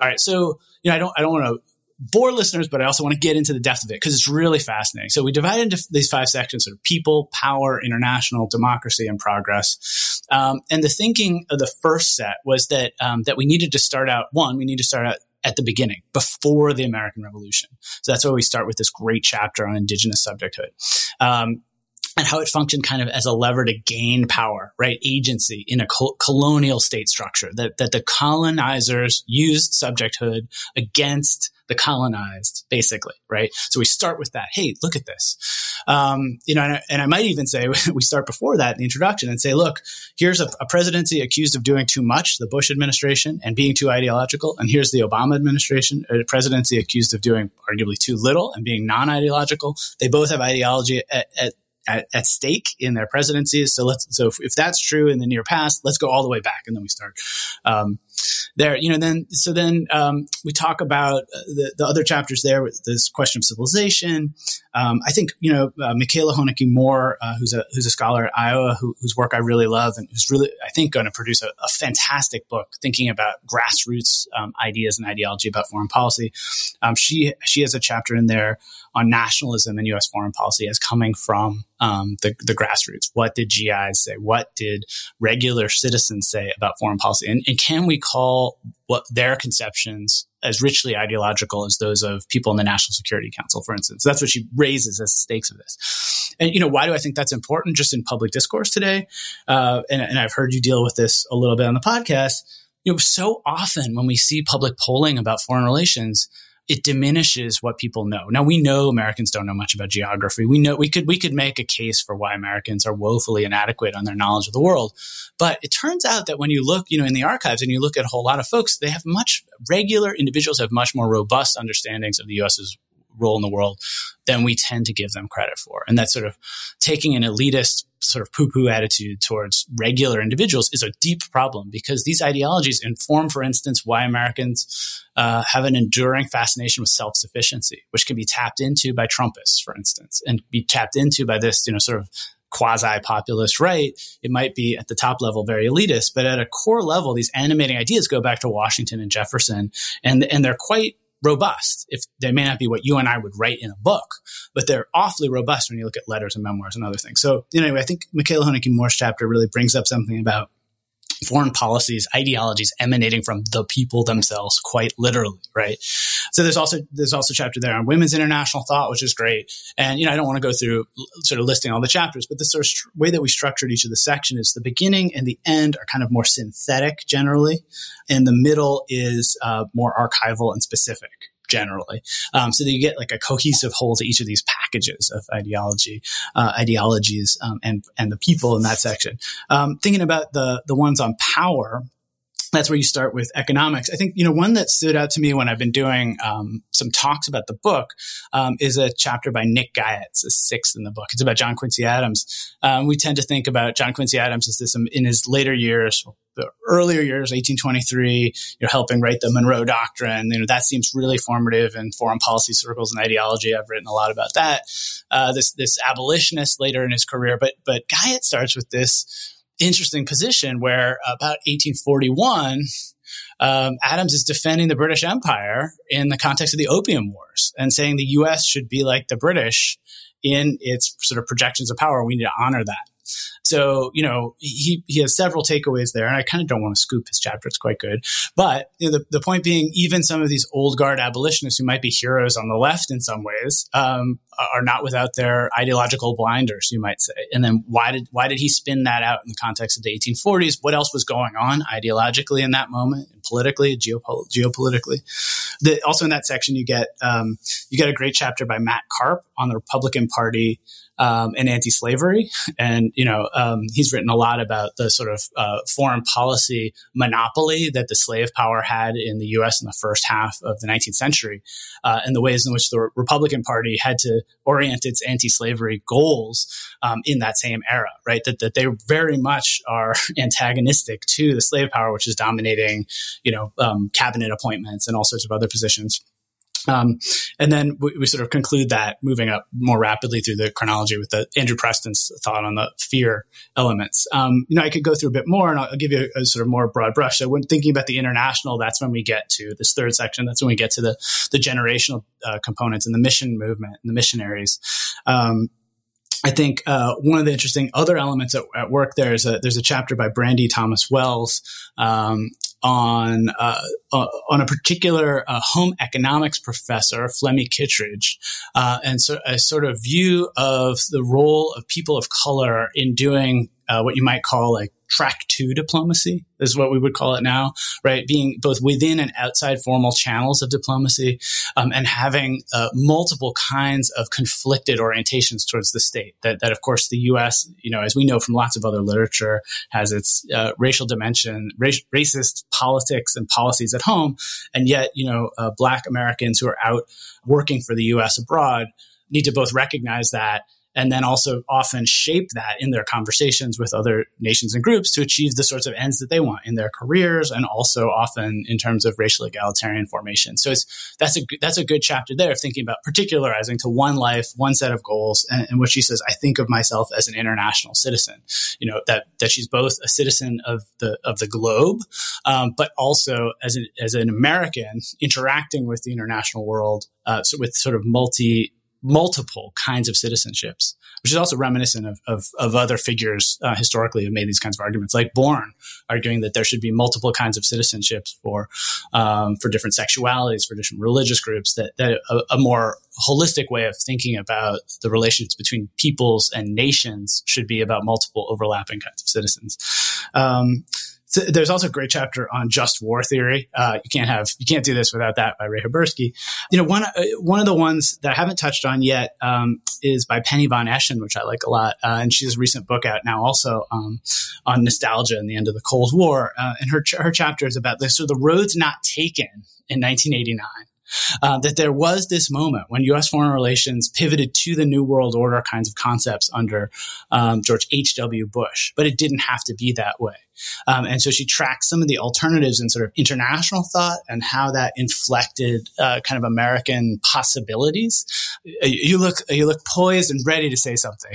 C: All right, so you know, I don't I don't want to bore listeners, but I also want to get into the depth of it because it's really fascinating. So we divided into these five sections: sort of people, power, international, democracy, and progress. Um, and the thinking of the first set was that um, that we needed to start out one, we need to start out at the beginning, before the American Revolution. So that's why we start with this great chapter on indigenous subjecthood. Um, and how it functioned kind of as a lever to gain power, right? Agency in a col- colonial state structure that, that the colonizers used subjecthood against the colonized, basically, right? So we start with that. Hey, look at this. Um, you know, and I, and I, might even say we start before that in the introduction and say, look, here's a, a, presidency accused of doing too much, the Bush administration, and being too ideological. And here's the Obama administration, a presidency accused of doing arguably too little and being non ideological. They both have ideology at, at at, at, stake in their presidencies. So let's so if, if, that's true in the near past, let's go all the way back, and then we start. Um, there, you know, then so then um, we talk about uh, the, the other chapters there with this question of civilization. Um, I think you know uh, Michaela Hoenicke Moore, uh, who's a who's a scholar at Iowa, who, whose work I really love, and who's really I think going to produce a, a, fantastic book thinking about grassroots um, ideas and ideology about foreign policy. Um, she she has a chapter in there on nationalism and U.S. foreign policy as coming from um, the, the grassroots. What did GIs say? What did regular citizens say about foreign policy? And, and can we call what their conceptions as richly ideological as those of people in the National Security Council, for instance? That's what she raises as the stakes of this. And, you know, why do I think that's important just in public discourse today? Uh, and, and I've heard you deal with this a little bit on the podcast you know, so often when we see public polling about foreign relations, it diminishes what people know. Now we know Americans don't know much about geography. We know we could we could make a case for why Americans are woefully inadequate on their knowledge of the world. But it turns out that when you look, you know, in the archives and you look at a whole lot of folks, they have much regular individuals have much more robust understandings of the US's role in the world than we tend to give them credit for. And that's sort of taking an elitist sort of poo-poo attitude towards regular individuals is a deep problem because these ideologies inform, for instance, why Americans uh, have an enduring fascination with self-sufficiency, which can be tapped into by Trumpists, for instance, and be tapped into by this, you know, sort of quasi-populist right. It might be at the top level very elitist, but at a core level, these animating ideas go back to Washington and Jefferson, and and they're quite robust. If they may not be what you and I would write in a book, but they're awfully robust when you look at letters and memoirs and other things. So anyway, I think Michaela Hoenicke Moore's chapter really brings up something about foreign policies, ideologies emanating from the people themselves, quite literally, right? So there's also there's also a chapter there on women's international thought, which is great. And you know, I don't want to go through sort of listing all the chapters, but the sort of st- way that we structured each of the section is the beginning and the end are kind of more synthetic generally, and the middle is uh, more archival and specific generally. Um, so that you get like a cohesive whole to each of these packages of ideology, uh, ideologies, um, and and the people in that section. Um, thinking about the the ones on power, that's where you start with economics. I think you know one that stood out to me when I've been doing um, some talks about the book um, is a chapter by Nick Guyatt. It's the sixth in the book. It's about John Quincy Adams. Um, we tend to think about John Quincy Adams as this um, in his later years, the earlier years, 1823. You're helping write the Monroe Doctrine. You know that seems really formative in foreign policy circles and ideology. I've written a lot about that. Uh, this this abolitionist later in his career, but but Guyatt starts with this interesting position where about 1841, um, Adams is defending the British Empire in the context of the Opium Wars and saying the U.S. should be like the British in its sort of projections of power. We need to honor that. So, you know, he, he has several takeaways there, and I kind of don't want to scoop his chapter. It's quite good. But you know, the, the point being, even some of these old guard abolitionists who might be heroes on the left in some ways um, are not without their ideological blinders, you might say. And then why did why did he spin that out in the context of the 1840s? What else was going on ideologically in that moment, and politically, geopol- geopolitically? The, also in that section, you get um, you get a great chapter by Matt Karp on the Republican Party um, and anti-slavery. And you know, um, he's written a lot about the sort of uh, foreign policy monopoly that the slave power had in the U.S. in the first half of the 19th century, uh, and the ways in which the Republican Party had to orient its anti-slavery goals um, in that same era. Right, that that they very much are antagonistic to the slave power, which is dominating, you know, um, cabinet appointments and all sorts of other positions. Um, and then we, we, sort of conclude that moving up more rapidly through the chronology with the Andrew Preston's thought on the fear elements. Um, you know, I could go through a bit more and I'll, I'll give you a, a, sort of more broad brush. So when thinking about the international, that's when we get to this third section. That's when we get to the, the generational uh, components and the mission movement and the missionaries. Um, I think uh, one of the interesting other elements at, at, work there is a, there's a chapter by Brandy Thomas Wells um, on uh, uh, on a particular uh, home economics professor, Flemmie Kittrell, uh, and so a sort of view of the role of people of color in doing uh, what you might call like track two diplomacy is what we would call it now, right? Being both within and outside formal channels of diplomacy, um, and having uh, multiple kinds of conflicted orientations towards the state. That, that of course the U.S., you know, as we know from lots of other literature, has its uh, racial dimension, rac- racist politics and policies at home, and yet you know, uh, Black Americans who are out working for the U.S. abroad need to both recognize that and then also often shape that in their conversations with other nations and groups to achieve the sorts of ends that they want in their careers and also often in terms of racial egalitarian formation. So it's that's a that's a good chapter there of thinking about particularizing to one life, one set of goals, and, and what she says, I think of myself as an international citizen. You know that that she's both a citizen of the of the globe, um, but also as an as an American interacting with the international world, uh, so with sort of multi multiple kinds of citizenships, which is also reminiscent of, of, of other figures uh, historically who made these kinds of arguments, like Bourne, arguing that there should be multiple kinds of citizenships for um, for different sexualities, for different religious groups. That, that a, a, more holistic way of thinking about the relations between peoples and nations should be about multiple overlapping kinds of citizens. Um, so there's also a great chapter on just war theory. Uh, you can't have you can't do this without that by Ray Haberski. You know, one uh, one of the ones that I haven't touched on yet um, is by Penny von Eschen, which I like a lot, uh, and she has a recent book out now also um, on nostalgia and the end of the Cold War. Uh, and her her chapter is about this. So the roads not taken in 1989 uh, that there was this moment when U.S. foreign relations pivoted to the New World Order kinds of concepts under um, George H.W. Bush, but it didn't have to be that way. Um, and so she tracked some of the alternatives in sort of international thought and how that inflected uh, kind of American possibilities. You look you look poised and ready to say something.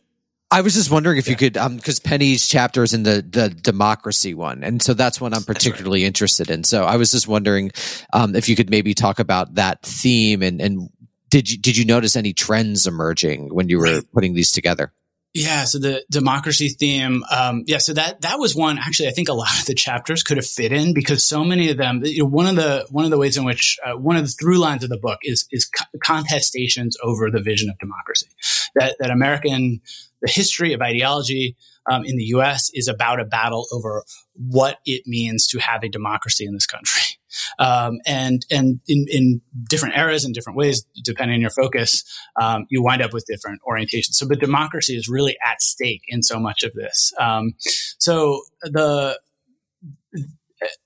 B: I was just wondering if yeah. you could, because um, Penny's chapter is in the the democracy one, and so that's one I'm particularly right. interested in. So I was just wondering um, if you could maybe talk about that theme, and and did you did you notice any trends emerging when you were right. putting these together?
C: Yeah, so the democracy theme, um, yeah, so that that was one. Actually, I think a lot of the chapters could have fit in because so many of them. You know, one of the one of the ways in which uh, one of the through lines of the book is is contestations over the vision of democracy. That that American the history of ideology um, in the U.S. is about a battle over what it means to have a democracy in this country. Um, and and in, in different eras and different ways, depending on your focus, um, you wind up with different orientations. So, but democracy is really at stake in so much of this. Um, so the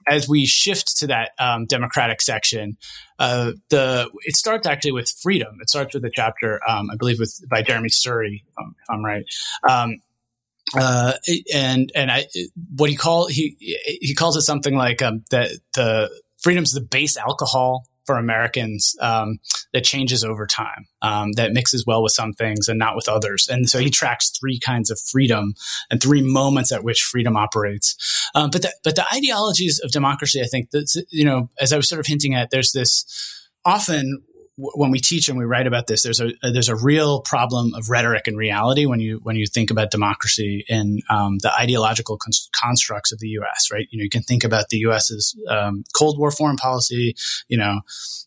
C: as we shift to that um, democratic section, uh, the it starts actually with freedom. It starts with a chapter, um, I believe, with by Jeremy Sturry, if I'm, if I'm right. Um, uh, and and I, what he call he he calls it something like um, that the freedom's the base alcohol for Americans um, that changes over time, um, that mixes well with some things and not with others. And so he tracks three kinds of freedom and three moments at which freedom operates. Um, but the, but the ideologies of democracy, I think that you know, as I was sort of hinting at, there's this often when we teach and we write about this, there's a there's a real problem of rhetoric and reality when you when you think about democracy and um, the ideological con- constructs of the U.S. Right? You know, you can think about the U.S.'s um, Cold War foreign policy. You know,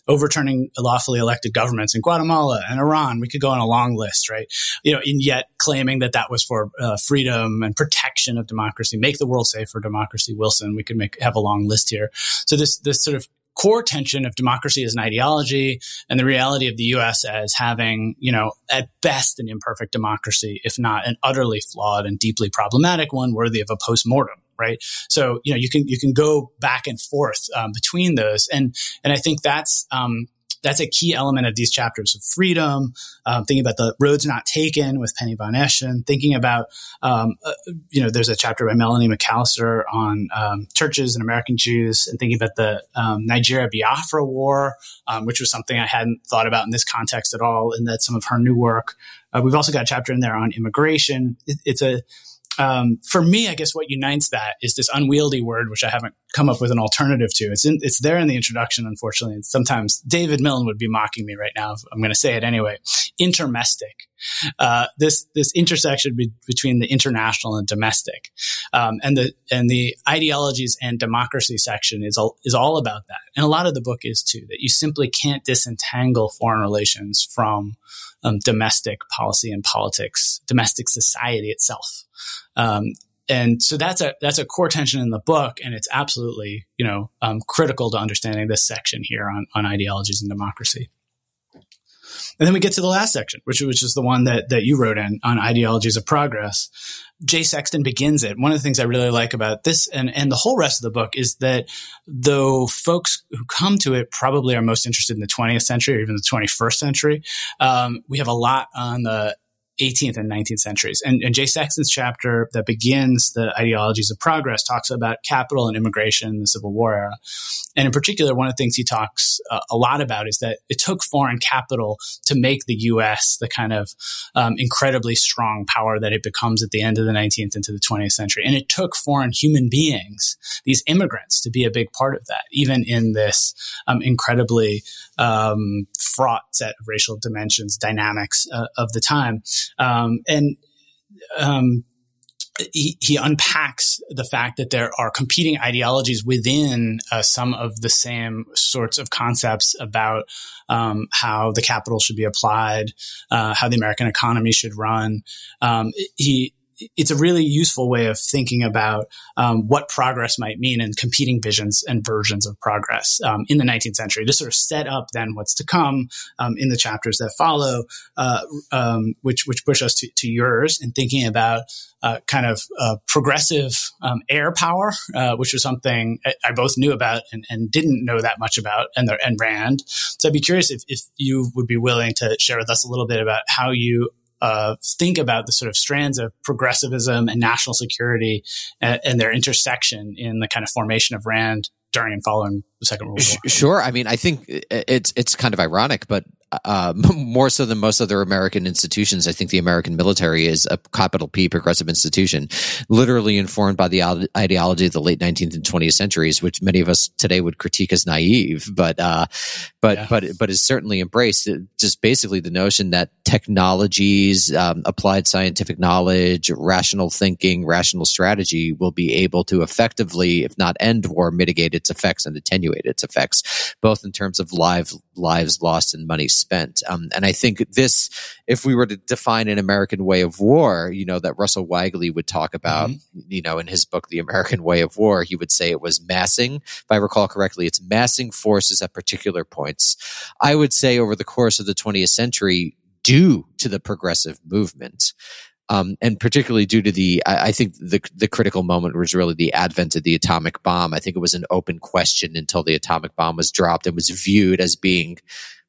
C: overturning lawfully elected governments in Guatemala and Iran. We could go on a long list, right? You know, and yet claiming that that was for uh, freedom and protection of democracy, make the world safe for democracy. Wilson, we could make have a long list here. So this this sort of core tension of democracy as an ideology and the reality of the US as having, you know, at best an imperfect democracy, if not an utterly flawed and deeply problematic one worthy of a post-mortem right? So you know you can you can go back and forth um, between those. And and i think that's um, that's a key element of these chapters of freedom, um, thinking about the roads not taken with Penny von Eschen, thinking about, um, uh, you know, there's a chapter by Melani McAlister on um, churches and American Jews and thinking about the um, Nigeria Biafra War, um, which was something I hadn't thought about in this context at all. And that's some of her new work. Uh, we've also got a chapter in there on immigration. It, it's a, um, for me, I guess what unites that is this unwieldy word, which I haven't come up with an alternative to. It's in, it's there in the introduction, unfortunately. And sometimes David Milne would be mocking me right now. I'm going to say it anyway. Intermestic. Uh, this this intersection be, between the international and domestic, um, and the and the ideologies and democracy section is all is all about that. And a lot of the book is too that you simply can't disentangle foreign relations from um, domestic policy and politics, domestic society itself. Um, and so that's a that's a core tension in the book, and it's absolutely you know um, critical to understanding this section here on on ideologies and democracy. And then we get to the last section, which which is the one that that you wrote in on ideologies of progress. Jay Sexton begins it. One of the things I really like about this and and the whole rest of the book is that though folks who come to it probably are most interested in the 20th century or even the 21st century, um, we have a lot on the 18th and 19th centuries. And, and Jay Sexton's chapter that begins the ideologies of progress talks about capital and immigration in the Civil War era. And in particular, one of the things he talks uh, a lot about is that it took foreign capital to make the U.S. the kind of um, incredibly strong power that it becomes at the end of the 19th into the 20th century. And it took foreign human beings, these immigrants, to be a big part of that, even in this um, incredibly um, fraught set of racial dimensions, dynamics uh, of the time. Um, and um, he, he, unpacks the fact that there are competing ideologies within uh, some of the same sorts of concepts about um, how the capital should be applied, uh, how the American economy should run. Um, he it's a really useful way of thinking about um, what progress might mean and competing visions and versions of progress um, in the 19th century to sort of set up then what's to come um, in the chapters that follow, uh, um, which which push us to, to yours and thinking about uh, kind of uh, progressive um, air power, uh, which was something I, I, both knew about and, and, didn't know that much about, and, and Rand. So I'd be curious if, if you would be willing to share with us a little bit about how you uh, think about the sort of strands of progressivism and national security and, and, their intersection in the kind of formation of Rand during and following the Second World War.
B: Sure. I mean, I think it's it's kind of ironic, but uh, more so than most other American institutions, I think the American military is a capital P progressive institution, literally informed by the ideology of the late 19th and 20th centuries, which many of us today would critique as naive, but uh, but yeah. but but is certainly embraced. Just basically the notion that technologies, um, applied scientific knowledge, rational thinking, rational strategy will be able to effectively, if not end war, mitigate its effects and attenuate its effects, both in terms of live lives lost and money spent. Um, and I think this, if we were to define an American way of war, you know, that Russell Weigley would talk about, mm-hmm. you know, in his book, The American Way of War, he would say it was massing. If I recall correctly, it's massing forces at particular points. I would say over the course of the 20th century, due to the progressive movement, um, and particularly due to the, I, I, think the the critical moment was really the advent of the atomic bomb. I think it was an open question until the atomic bomb was dropped and was viewed as being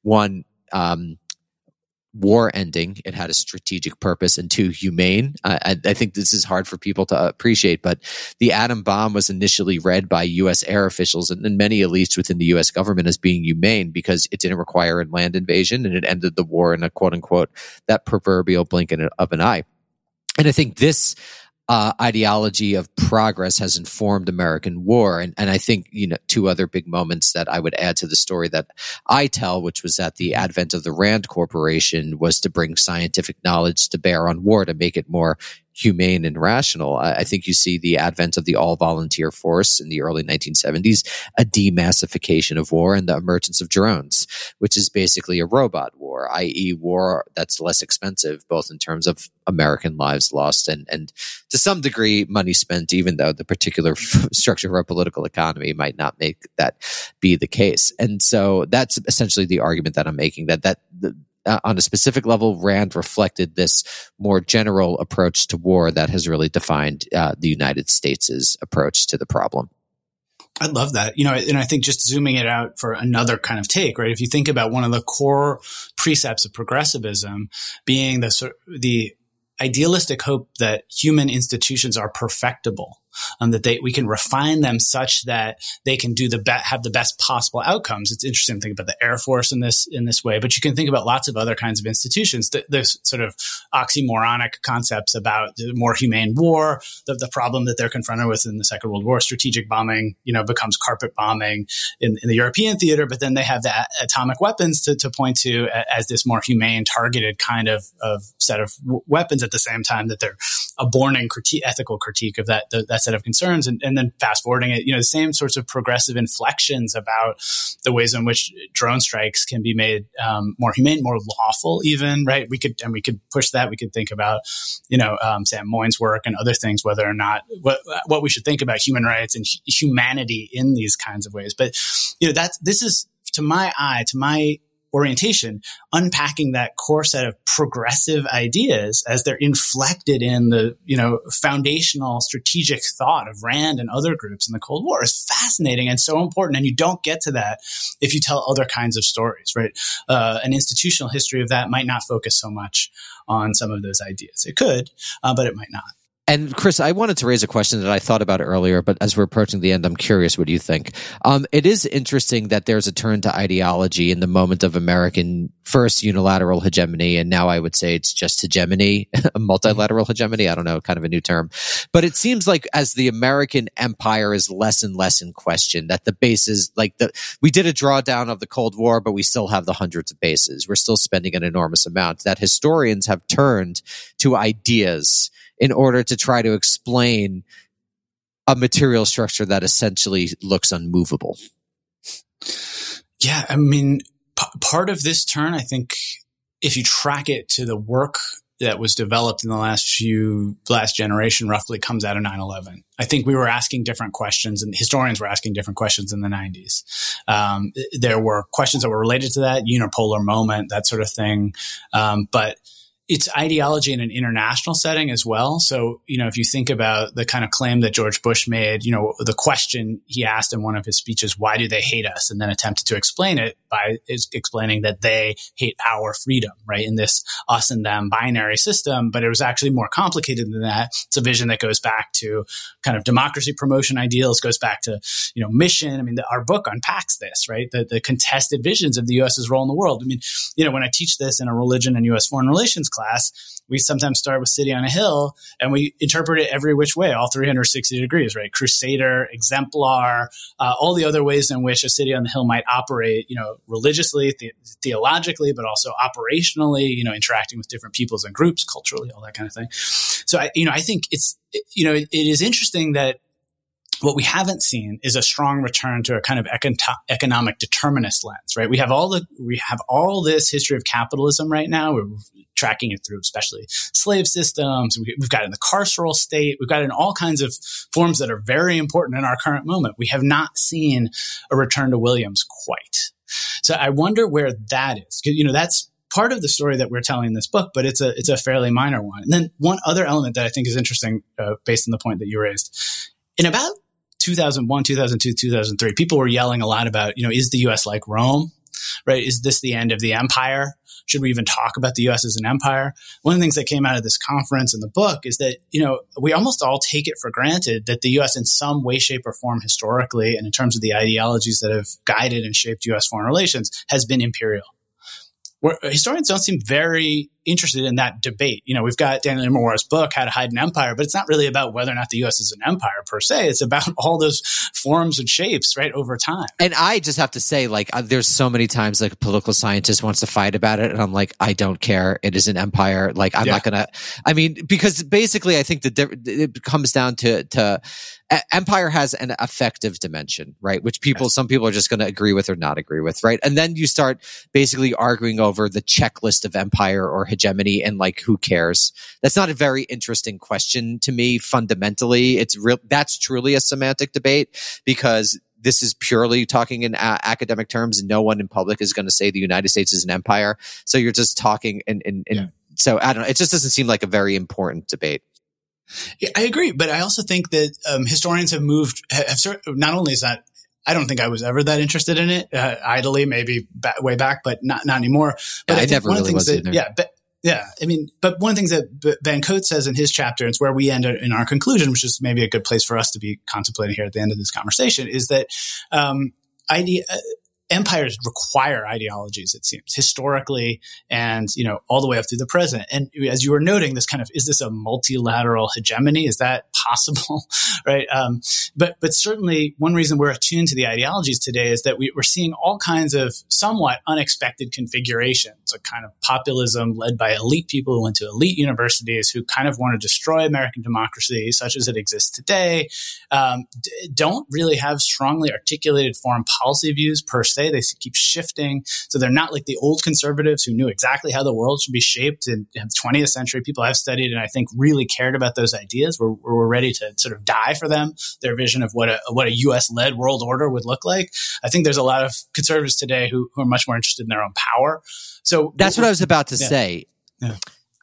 B: one um, war ending. It had a strategic purpose and two humane. I, I, think this is hard for people to appreciate, but the atom bomb was initially read by U.S. air officials and, and many elites within the U.S. government as being humane because it didn't require a land invasion and it ended the war in a quote unquote that proverbial blink of an eye. And I think this uh, ideology of progress has informed American war. And, and I think, you know, two other big moments that I would add to the story that I tell, which was that the advent of the Rand Corporation was to bring scientific knowledge to bear on war to make it more humane and rational. I, I, think you see the advent of the all volunteer force in the early 1970s, a demassification of war, and the emergence of drones, which is basically a robot war, i.e., war that's less expensive, both in terms of American lives lost and, and to some degree money spent, even though the particular structure of our political economy might not make that be the case. And so that's essentially the argument that I'm making that that the, uh, on a specific level, Rand reflected this more general approach to war that has really defined uh, the United States' approach to the problem.
C: I love that. You know, and I think just zooming it out for another kind of take, right? If you think about one of the core precepts of progressivism being the the idealistic hope that human institutions are perfectible um, that they we can refine them such that they can do the be- have the best possible outcomes. It's interesting to think about the Air Force in this in this way, but you can think about lots of other kinds of institutions. Th- there's sort of oxymoronic concepts about the more humane war, the, the problem that they're confronted with in the Second World War, strategic bombing, you know, becomes carpet bombing in, in the European theater, but then they have the atomic weapons to, to point to as this more humane, targeted kind of, of set of w- weapons at the same time that they're a borning critique, ethical critique of that, the, that set of concerns. And, and then fast forwarding it, you know, the same sorts of progressive inflections about the ways in which drone strikes can be made um, more humane, more lawful, even, right? We could, and we could push that. We could think about, you know, um, Sam Moyn's work and other things, whether or not what, what we should think about human rights and humanity in these kinds of ways. But, you know, that's, this is, to my eye, to my orientation, unpacking that core set of progressive ideas as they're inflected in the, you know, foundational strategic thought of Rand and other groups in the Cold War is fascinating and so important. And you don't get to that if you tell other kinds of stories, right? Uh, an institutional history of that might not focus so much on some of those ideas. It could, uh, but it might not.
B: And Chris, I wanted to raise a question that I thought about earlier, but as we're approaching the end, I'm curious what do you think? Um, it is interesting that there's a turn to ideology in the moment of American first unilateral hegemony, and now I would say it's just hegemony, multilateral hegemony. I don't know, kind of a new term. But it seems like as the American empire is less and less in question, that the bases, like the, we did a drawdown of the Cold War, but we still have the hundreds of bases. We're still spending an enormous amount. That historians have turned to ideas in order to try to explain a material structure that essentially looks unmovable.
C: Yeah, I mean, p- part of this turn, I think, if you track it to the work that was developed in the last few last generation roughly comes out of 9-11 i think we were asking different questions and historians were asking different questions in the 90s um, there were questions that were related to that unipolar moment that sort of thing. Um, but it's ideology in an international setting as well. So, you know, if you think about the kind of claim that George Bush made, you know, the question he asked in one of his speeches, why do they hate us? And then attempted to explain it by explaining that they hate our freedom, right? In this us and them binary system. But it was actually more complicated than that. It's a vision that goes back to kind of democracy promotion ideals, goes back to, you know, mission. I mean, the, our book unpacks this, right? The, the contested visions of the U.S.'s role in the world. I mean, you know, when I teach this in a religion and U.S. foreign relations class, we sometimes start with City on a Hill and we interpret it every which way, all 360 degrees, right? Crusader, exemplar, uh, all the other ways in which a city on the hill might operate, you know, religiously, the- theologically, but also operationally, you know, interacting with different peoples and groups, culturally, all that kind of thing. So, I, you know, I think it's, you know, it, is interesting that what we haven't seen is a strong return to a kind of econ- economic determinist lens, right? We have all the we have all this history of capitalism right now. We're tracking it through, especially slave systems. We, have got in the carceral state. We've got in all kinds of forms that are very important in our current moment. We have not seen a return to Williams quite. So I wonder where that is. You know, that's part of the story that we're telling in this book, but it's a it's a fairly minor one. And then one other element that I think is interesting, uh, based on the point that you raised, in about 2001, 2002, 2003, people were yelling a lot about, you know, is the U.S. like Rome? Right? Is this the end of the empire? Should we even talk about the U.S. as an empire? One of the things that came out of this conference in the book is that, you know, we almost all take it for granted that the U.S. in some way, shape, or form historically, and in terms of the ideologies that have guided and shaped U.S. foreign relations, has been imperial. Where historians don't seem very interested in that debate. You know, we've got Daniel Immerwahr's book, How to Hide an Empire, but it's not really about whether or not the U.S. is an empire per se. It's about all those forms and shapes, right, over time.
B: And I just have to say, like, uh, there's so many times like a political scientist wants to fight about it, and I'm like, I don't care. It is an empire. Like, I'm
C: Yeah.
B: not gonna. I mean, because basically, I think that it comes down to to empire has an affective dimension, right? Which people, some people are just going to agree with or not agree with, right? And then you start basically arguing over the checklist of empire or hegemony and like who cares that's not a very interesting question to me fundamentally it's real that's truly a semantic debate because this is purely talking in a- academic terms no one in public is going to say the united states is an empire so you're just talking and and, and
C: Yeah.
B: so i don't know it just doesn't seem like a very important debate
C: Yeah, I agree, but I also think that um, historians have moved. Have, have not only is that I don't think I was ever that interested in it uh, idly, maybe ba- way back, but not not anymore. But
B: I
C: think
B: never
C: one of the
B: really was
C: that
B: either.
C: yeah, but, yeah. I mean, but one of the things that Ben Coates says in his chapter, and it's where we end in our conclusion, which is maybe a good place for us to be contemplating here at the end of this conversation, is that um, idea. Uh, empires require ideologies it seems historically and you know all the way up through the present and as you were noting this kind of is this a multilateral hegemony is that possible right um, but but certainly one reason we're attuned to the ideologies today is that we, we're seeing all kinds of somewhat unexpected configurations a kind of populism led by elite people who went to elite universities who kind of want to destroy american democracy such as it exists today. Um, d- don't really have strongly articulated foreign policy views per se. They keep shifting. So they're not like the old conservatives who knew exactly how the world should be shaped in, the 20th century. People i've studied and i think really cared about those ideas were, were ready to sort of die for them their vision of what a what a us led world order would look like. I think there's a lot of conservatives today who, who are much more interested in their own power so
B: that's what i was about to
C: Yeah.
B: say
C: Yeah.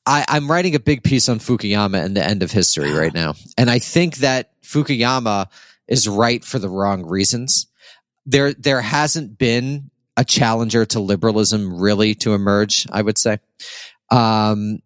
B: I, I'm writing a big piece on Fukuyama and the end of history right now. And I think that Fukuyama is right for the wrong reasons. There, there hasn't been a challenger to liberalism really to emerge, I would say. Um,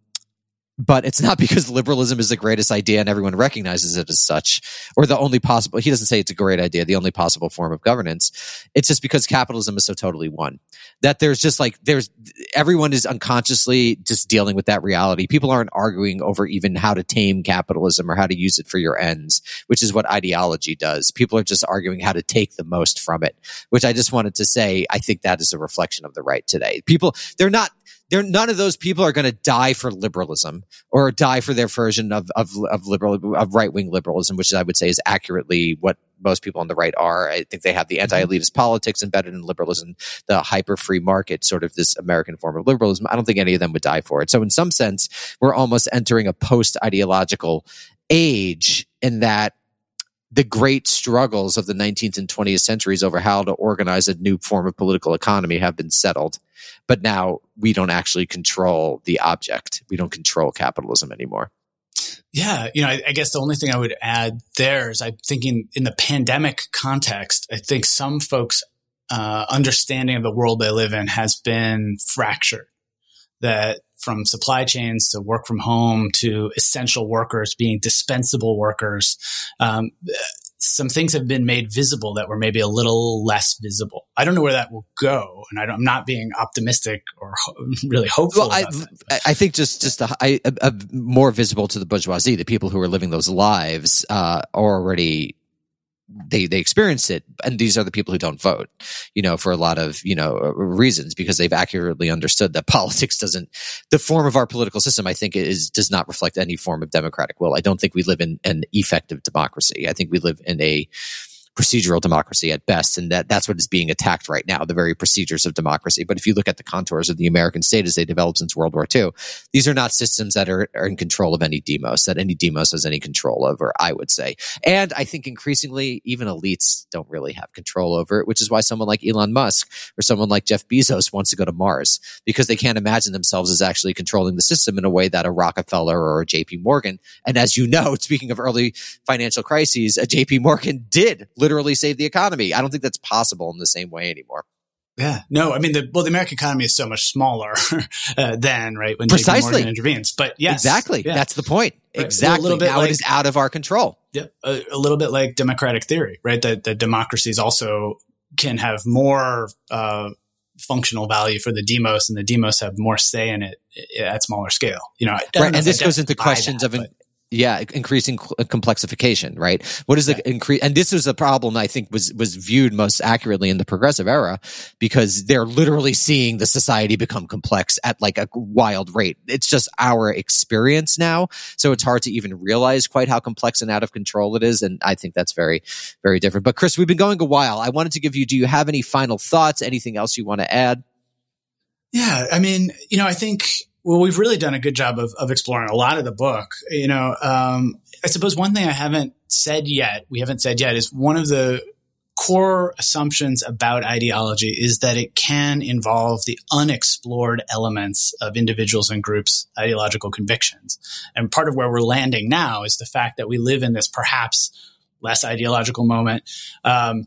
B: but it's not because liberalism is the greatest idea and everyone recognizes it as such, or the only possible, he doesn't say it's a great idea, the only possible form of governance. It's just because capitalism is so totally won that there's just like, there's, everyone is unconsciously just dealing with that reality. People aren't arguing over even how to tame capitalism or how to use it for your ends, which is what ideology does. People are just arguing how to take the most from it, which I just wanted to say, I think that is a reflection of the right today. People, they're not, they're none of those people are going to die for liberalism or die for their version of of, of liberal of right wing liberalism, which I would say is accurately what most people on the right are. I think they have the mm-hmm. anti elitist politics embedded in liberalism, the hyper free market, sort of this American form of liberalism. I don't think any of them would die for it. So, in some sense, we're almost entering a post ideological age in that the great struggles of the 19th and 20th centuries over how to organize a new form of political economy have been settled. But now we don't actually control the object. We don't control capitalism anymore.
C: Yeah, you know, I, I, guess the only thing I would add there is I'm thinking in the pandemic context, I think some folks' uh, understanding of the world they live in has been fractured. That from supply chains to work from home to essential workers being dispensable workers, um, some things have been made visible that were maybe a little less visible. I don't know where that will go, and I am not being optimistic or ho- really hopeful. Well, I,
B: I, think just just a, I, a, a more visible to the bourgeoisie, the people who are living those lives, uh, are already they they experience it and these are the people who don't vote you know for a lot of you know reasons because they've accurately understood that politics doesn't the form of our political system i think is does not reflect any form of democratic will. I don't think we live in an effective democracy. I think we live in a procedural democracy at best. And that, that's what is being attacked right now, the very procedures of democracy. But if you look at the contours of the American state as they developed since World War II, these are not systems that are, are in control of any demos, that any demos has any control over, I would say. And I think increasingly, even elites don't really have control over it, which is why someone like Elon Musk or someone like Jeff Bezos wants to go to Mars because they can't imagine themselves as actually controlling the system in a way that a Rockefeller or a JP Morgan. And as you know, speaking of early financial crises, a JP Morgan did literally literally save the economy. I don't think that's possible in the same way anymore.
C: Yeah, no, I mean, the, well, the American economy is so much smaller uh, than right when precisely intervenes. But yes,
B: exactly, yeah. that's the point. Right. Exactly, a little bit now like, it is out of our control.
C: Yeah, a, a, little bit like democratic theory, right? That that democracies also can have more uh, functional value for the demos, and the demos have more say in it at smaller scale. You know,
B: right? And this goes into questions that, of an, yeah, increasing uh, complexification, right? What is the yeah. increase? And this was a problem I think was was viewed most accurately in the progressive era because they're literally seeing the society become complex at like a wild rate. It's just our experience now, so it's hard to even realize quite how complex and out of control it is. And I think that's very, very different. But Chris, we've been going a while. I wanted to give you. Do you have any final thoughts? Anything else you want to add?
C: Yeah, I mean, you know, I think well, we've really done a good job of, of exploring a lot of the book. You know, um, I suppose one thing I haven't said yet, we haven't said yet, is one of the core assumptions about ideology is that it can involve the unexplored elements of individuals and groups' ideological convictions. And part of where we're landing now is the fact that we live in this perhaps less ideological moment. Um,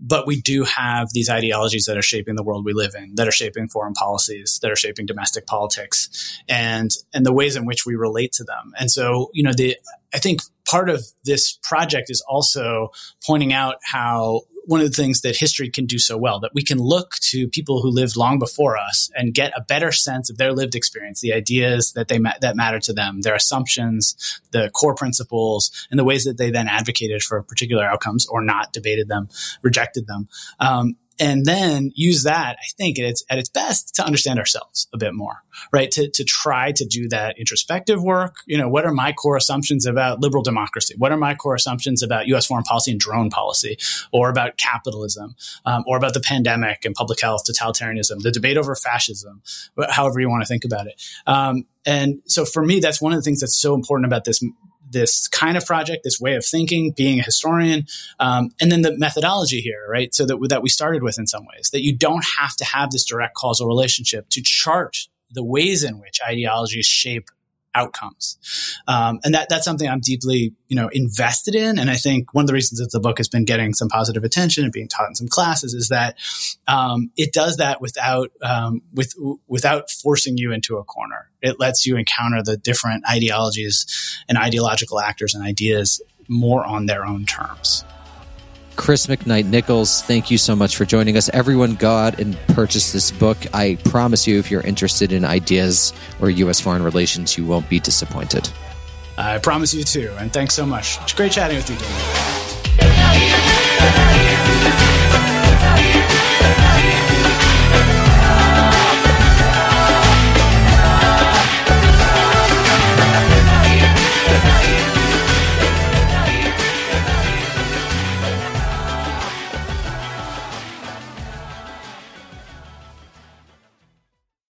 C: but we do have these ideologies that are shaping the world we live in, that are shaping foreign policies, that are shaping domestic politics, and and the ways in which we relate to them. And so, you know, the I think part of this project is also pointing out how one of the things that history can do so well that we can look to people who lived long before us and get a better sense of their lived experience, the ideas that they ma- that matter to them, their assumptions, the core principles, and the ways that they then advocated for particular outcomes or not debated them, rejected them. Um, and then use that, I think, at its, at its best to understand ourselves a bit more, right? To, to try to do that introspective work. You know, what are my core assumptions about liberal democracy? What are my core assumptions about U.S. foreign policy and drone policy or about capitalism um, or about the pandemic and public health, totalitarianism, the debate over fascism, however you want to think about it. Um, and so for me, that's one of the things that's so important about this this kind of project, this way of thinking, being a historian, um, and then the methodology here, right? So that that we started with in some ways that you don't have to have this direct causal relationship to chart the ways in which ideologies shape outcomes. Um, and that that's something I'm deeply, you know, invested in. And I think one of the reasons that the book has been getting some positive attention and being taught in some classes is that um, it does that without um, with without forcing you into a corner. It lets you encounter the different ideologies and ideological actors and ideas more on their own terms.
B: Chris McKnight Nichols. Thank you so much for joining us. Everyone, go out and purchase this book. I promise you, if you're interested in ideas or U.S. foreign relations, you won't be disappointed.
C: I promise you too. And thanks so much. It's great chatting with you,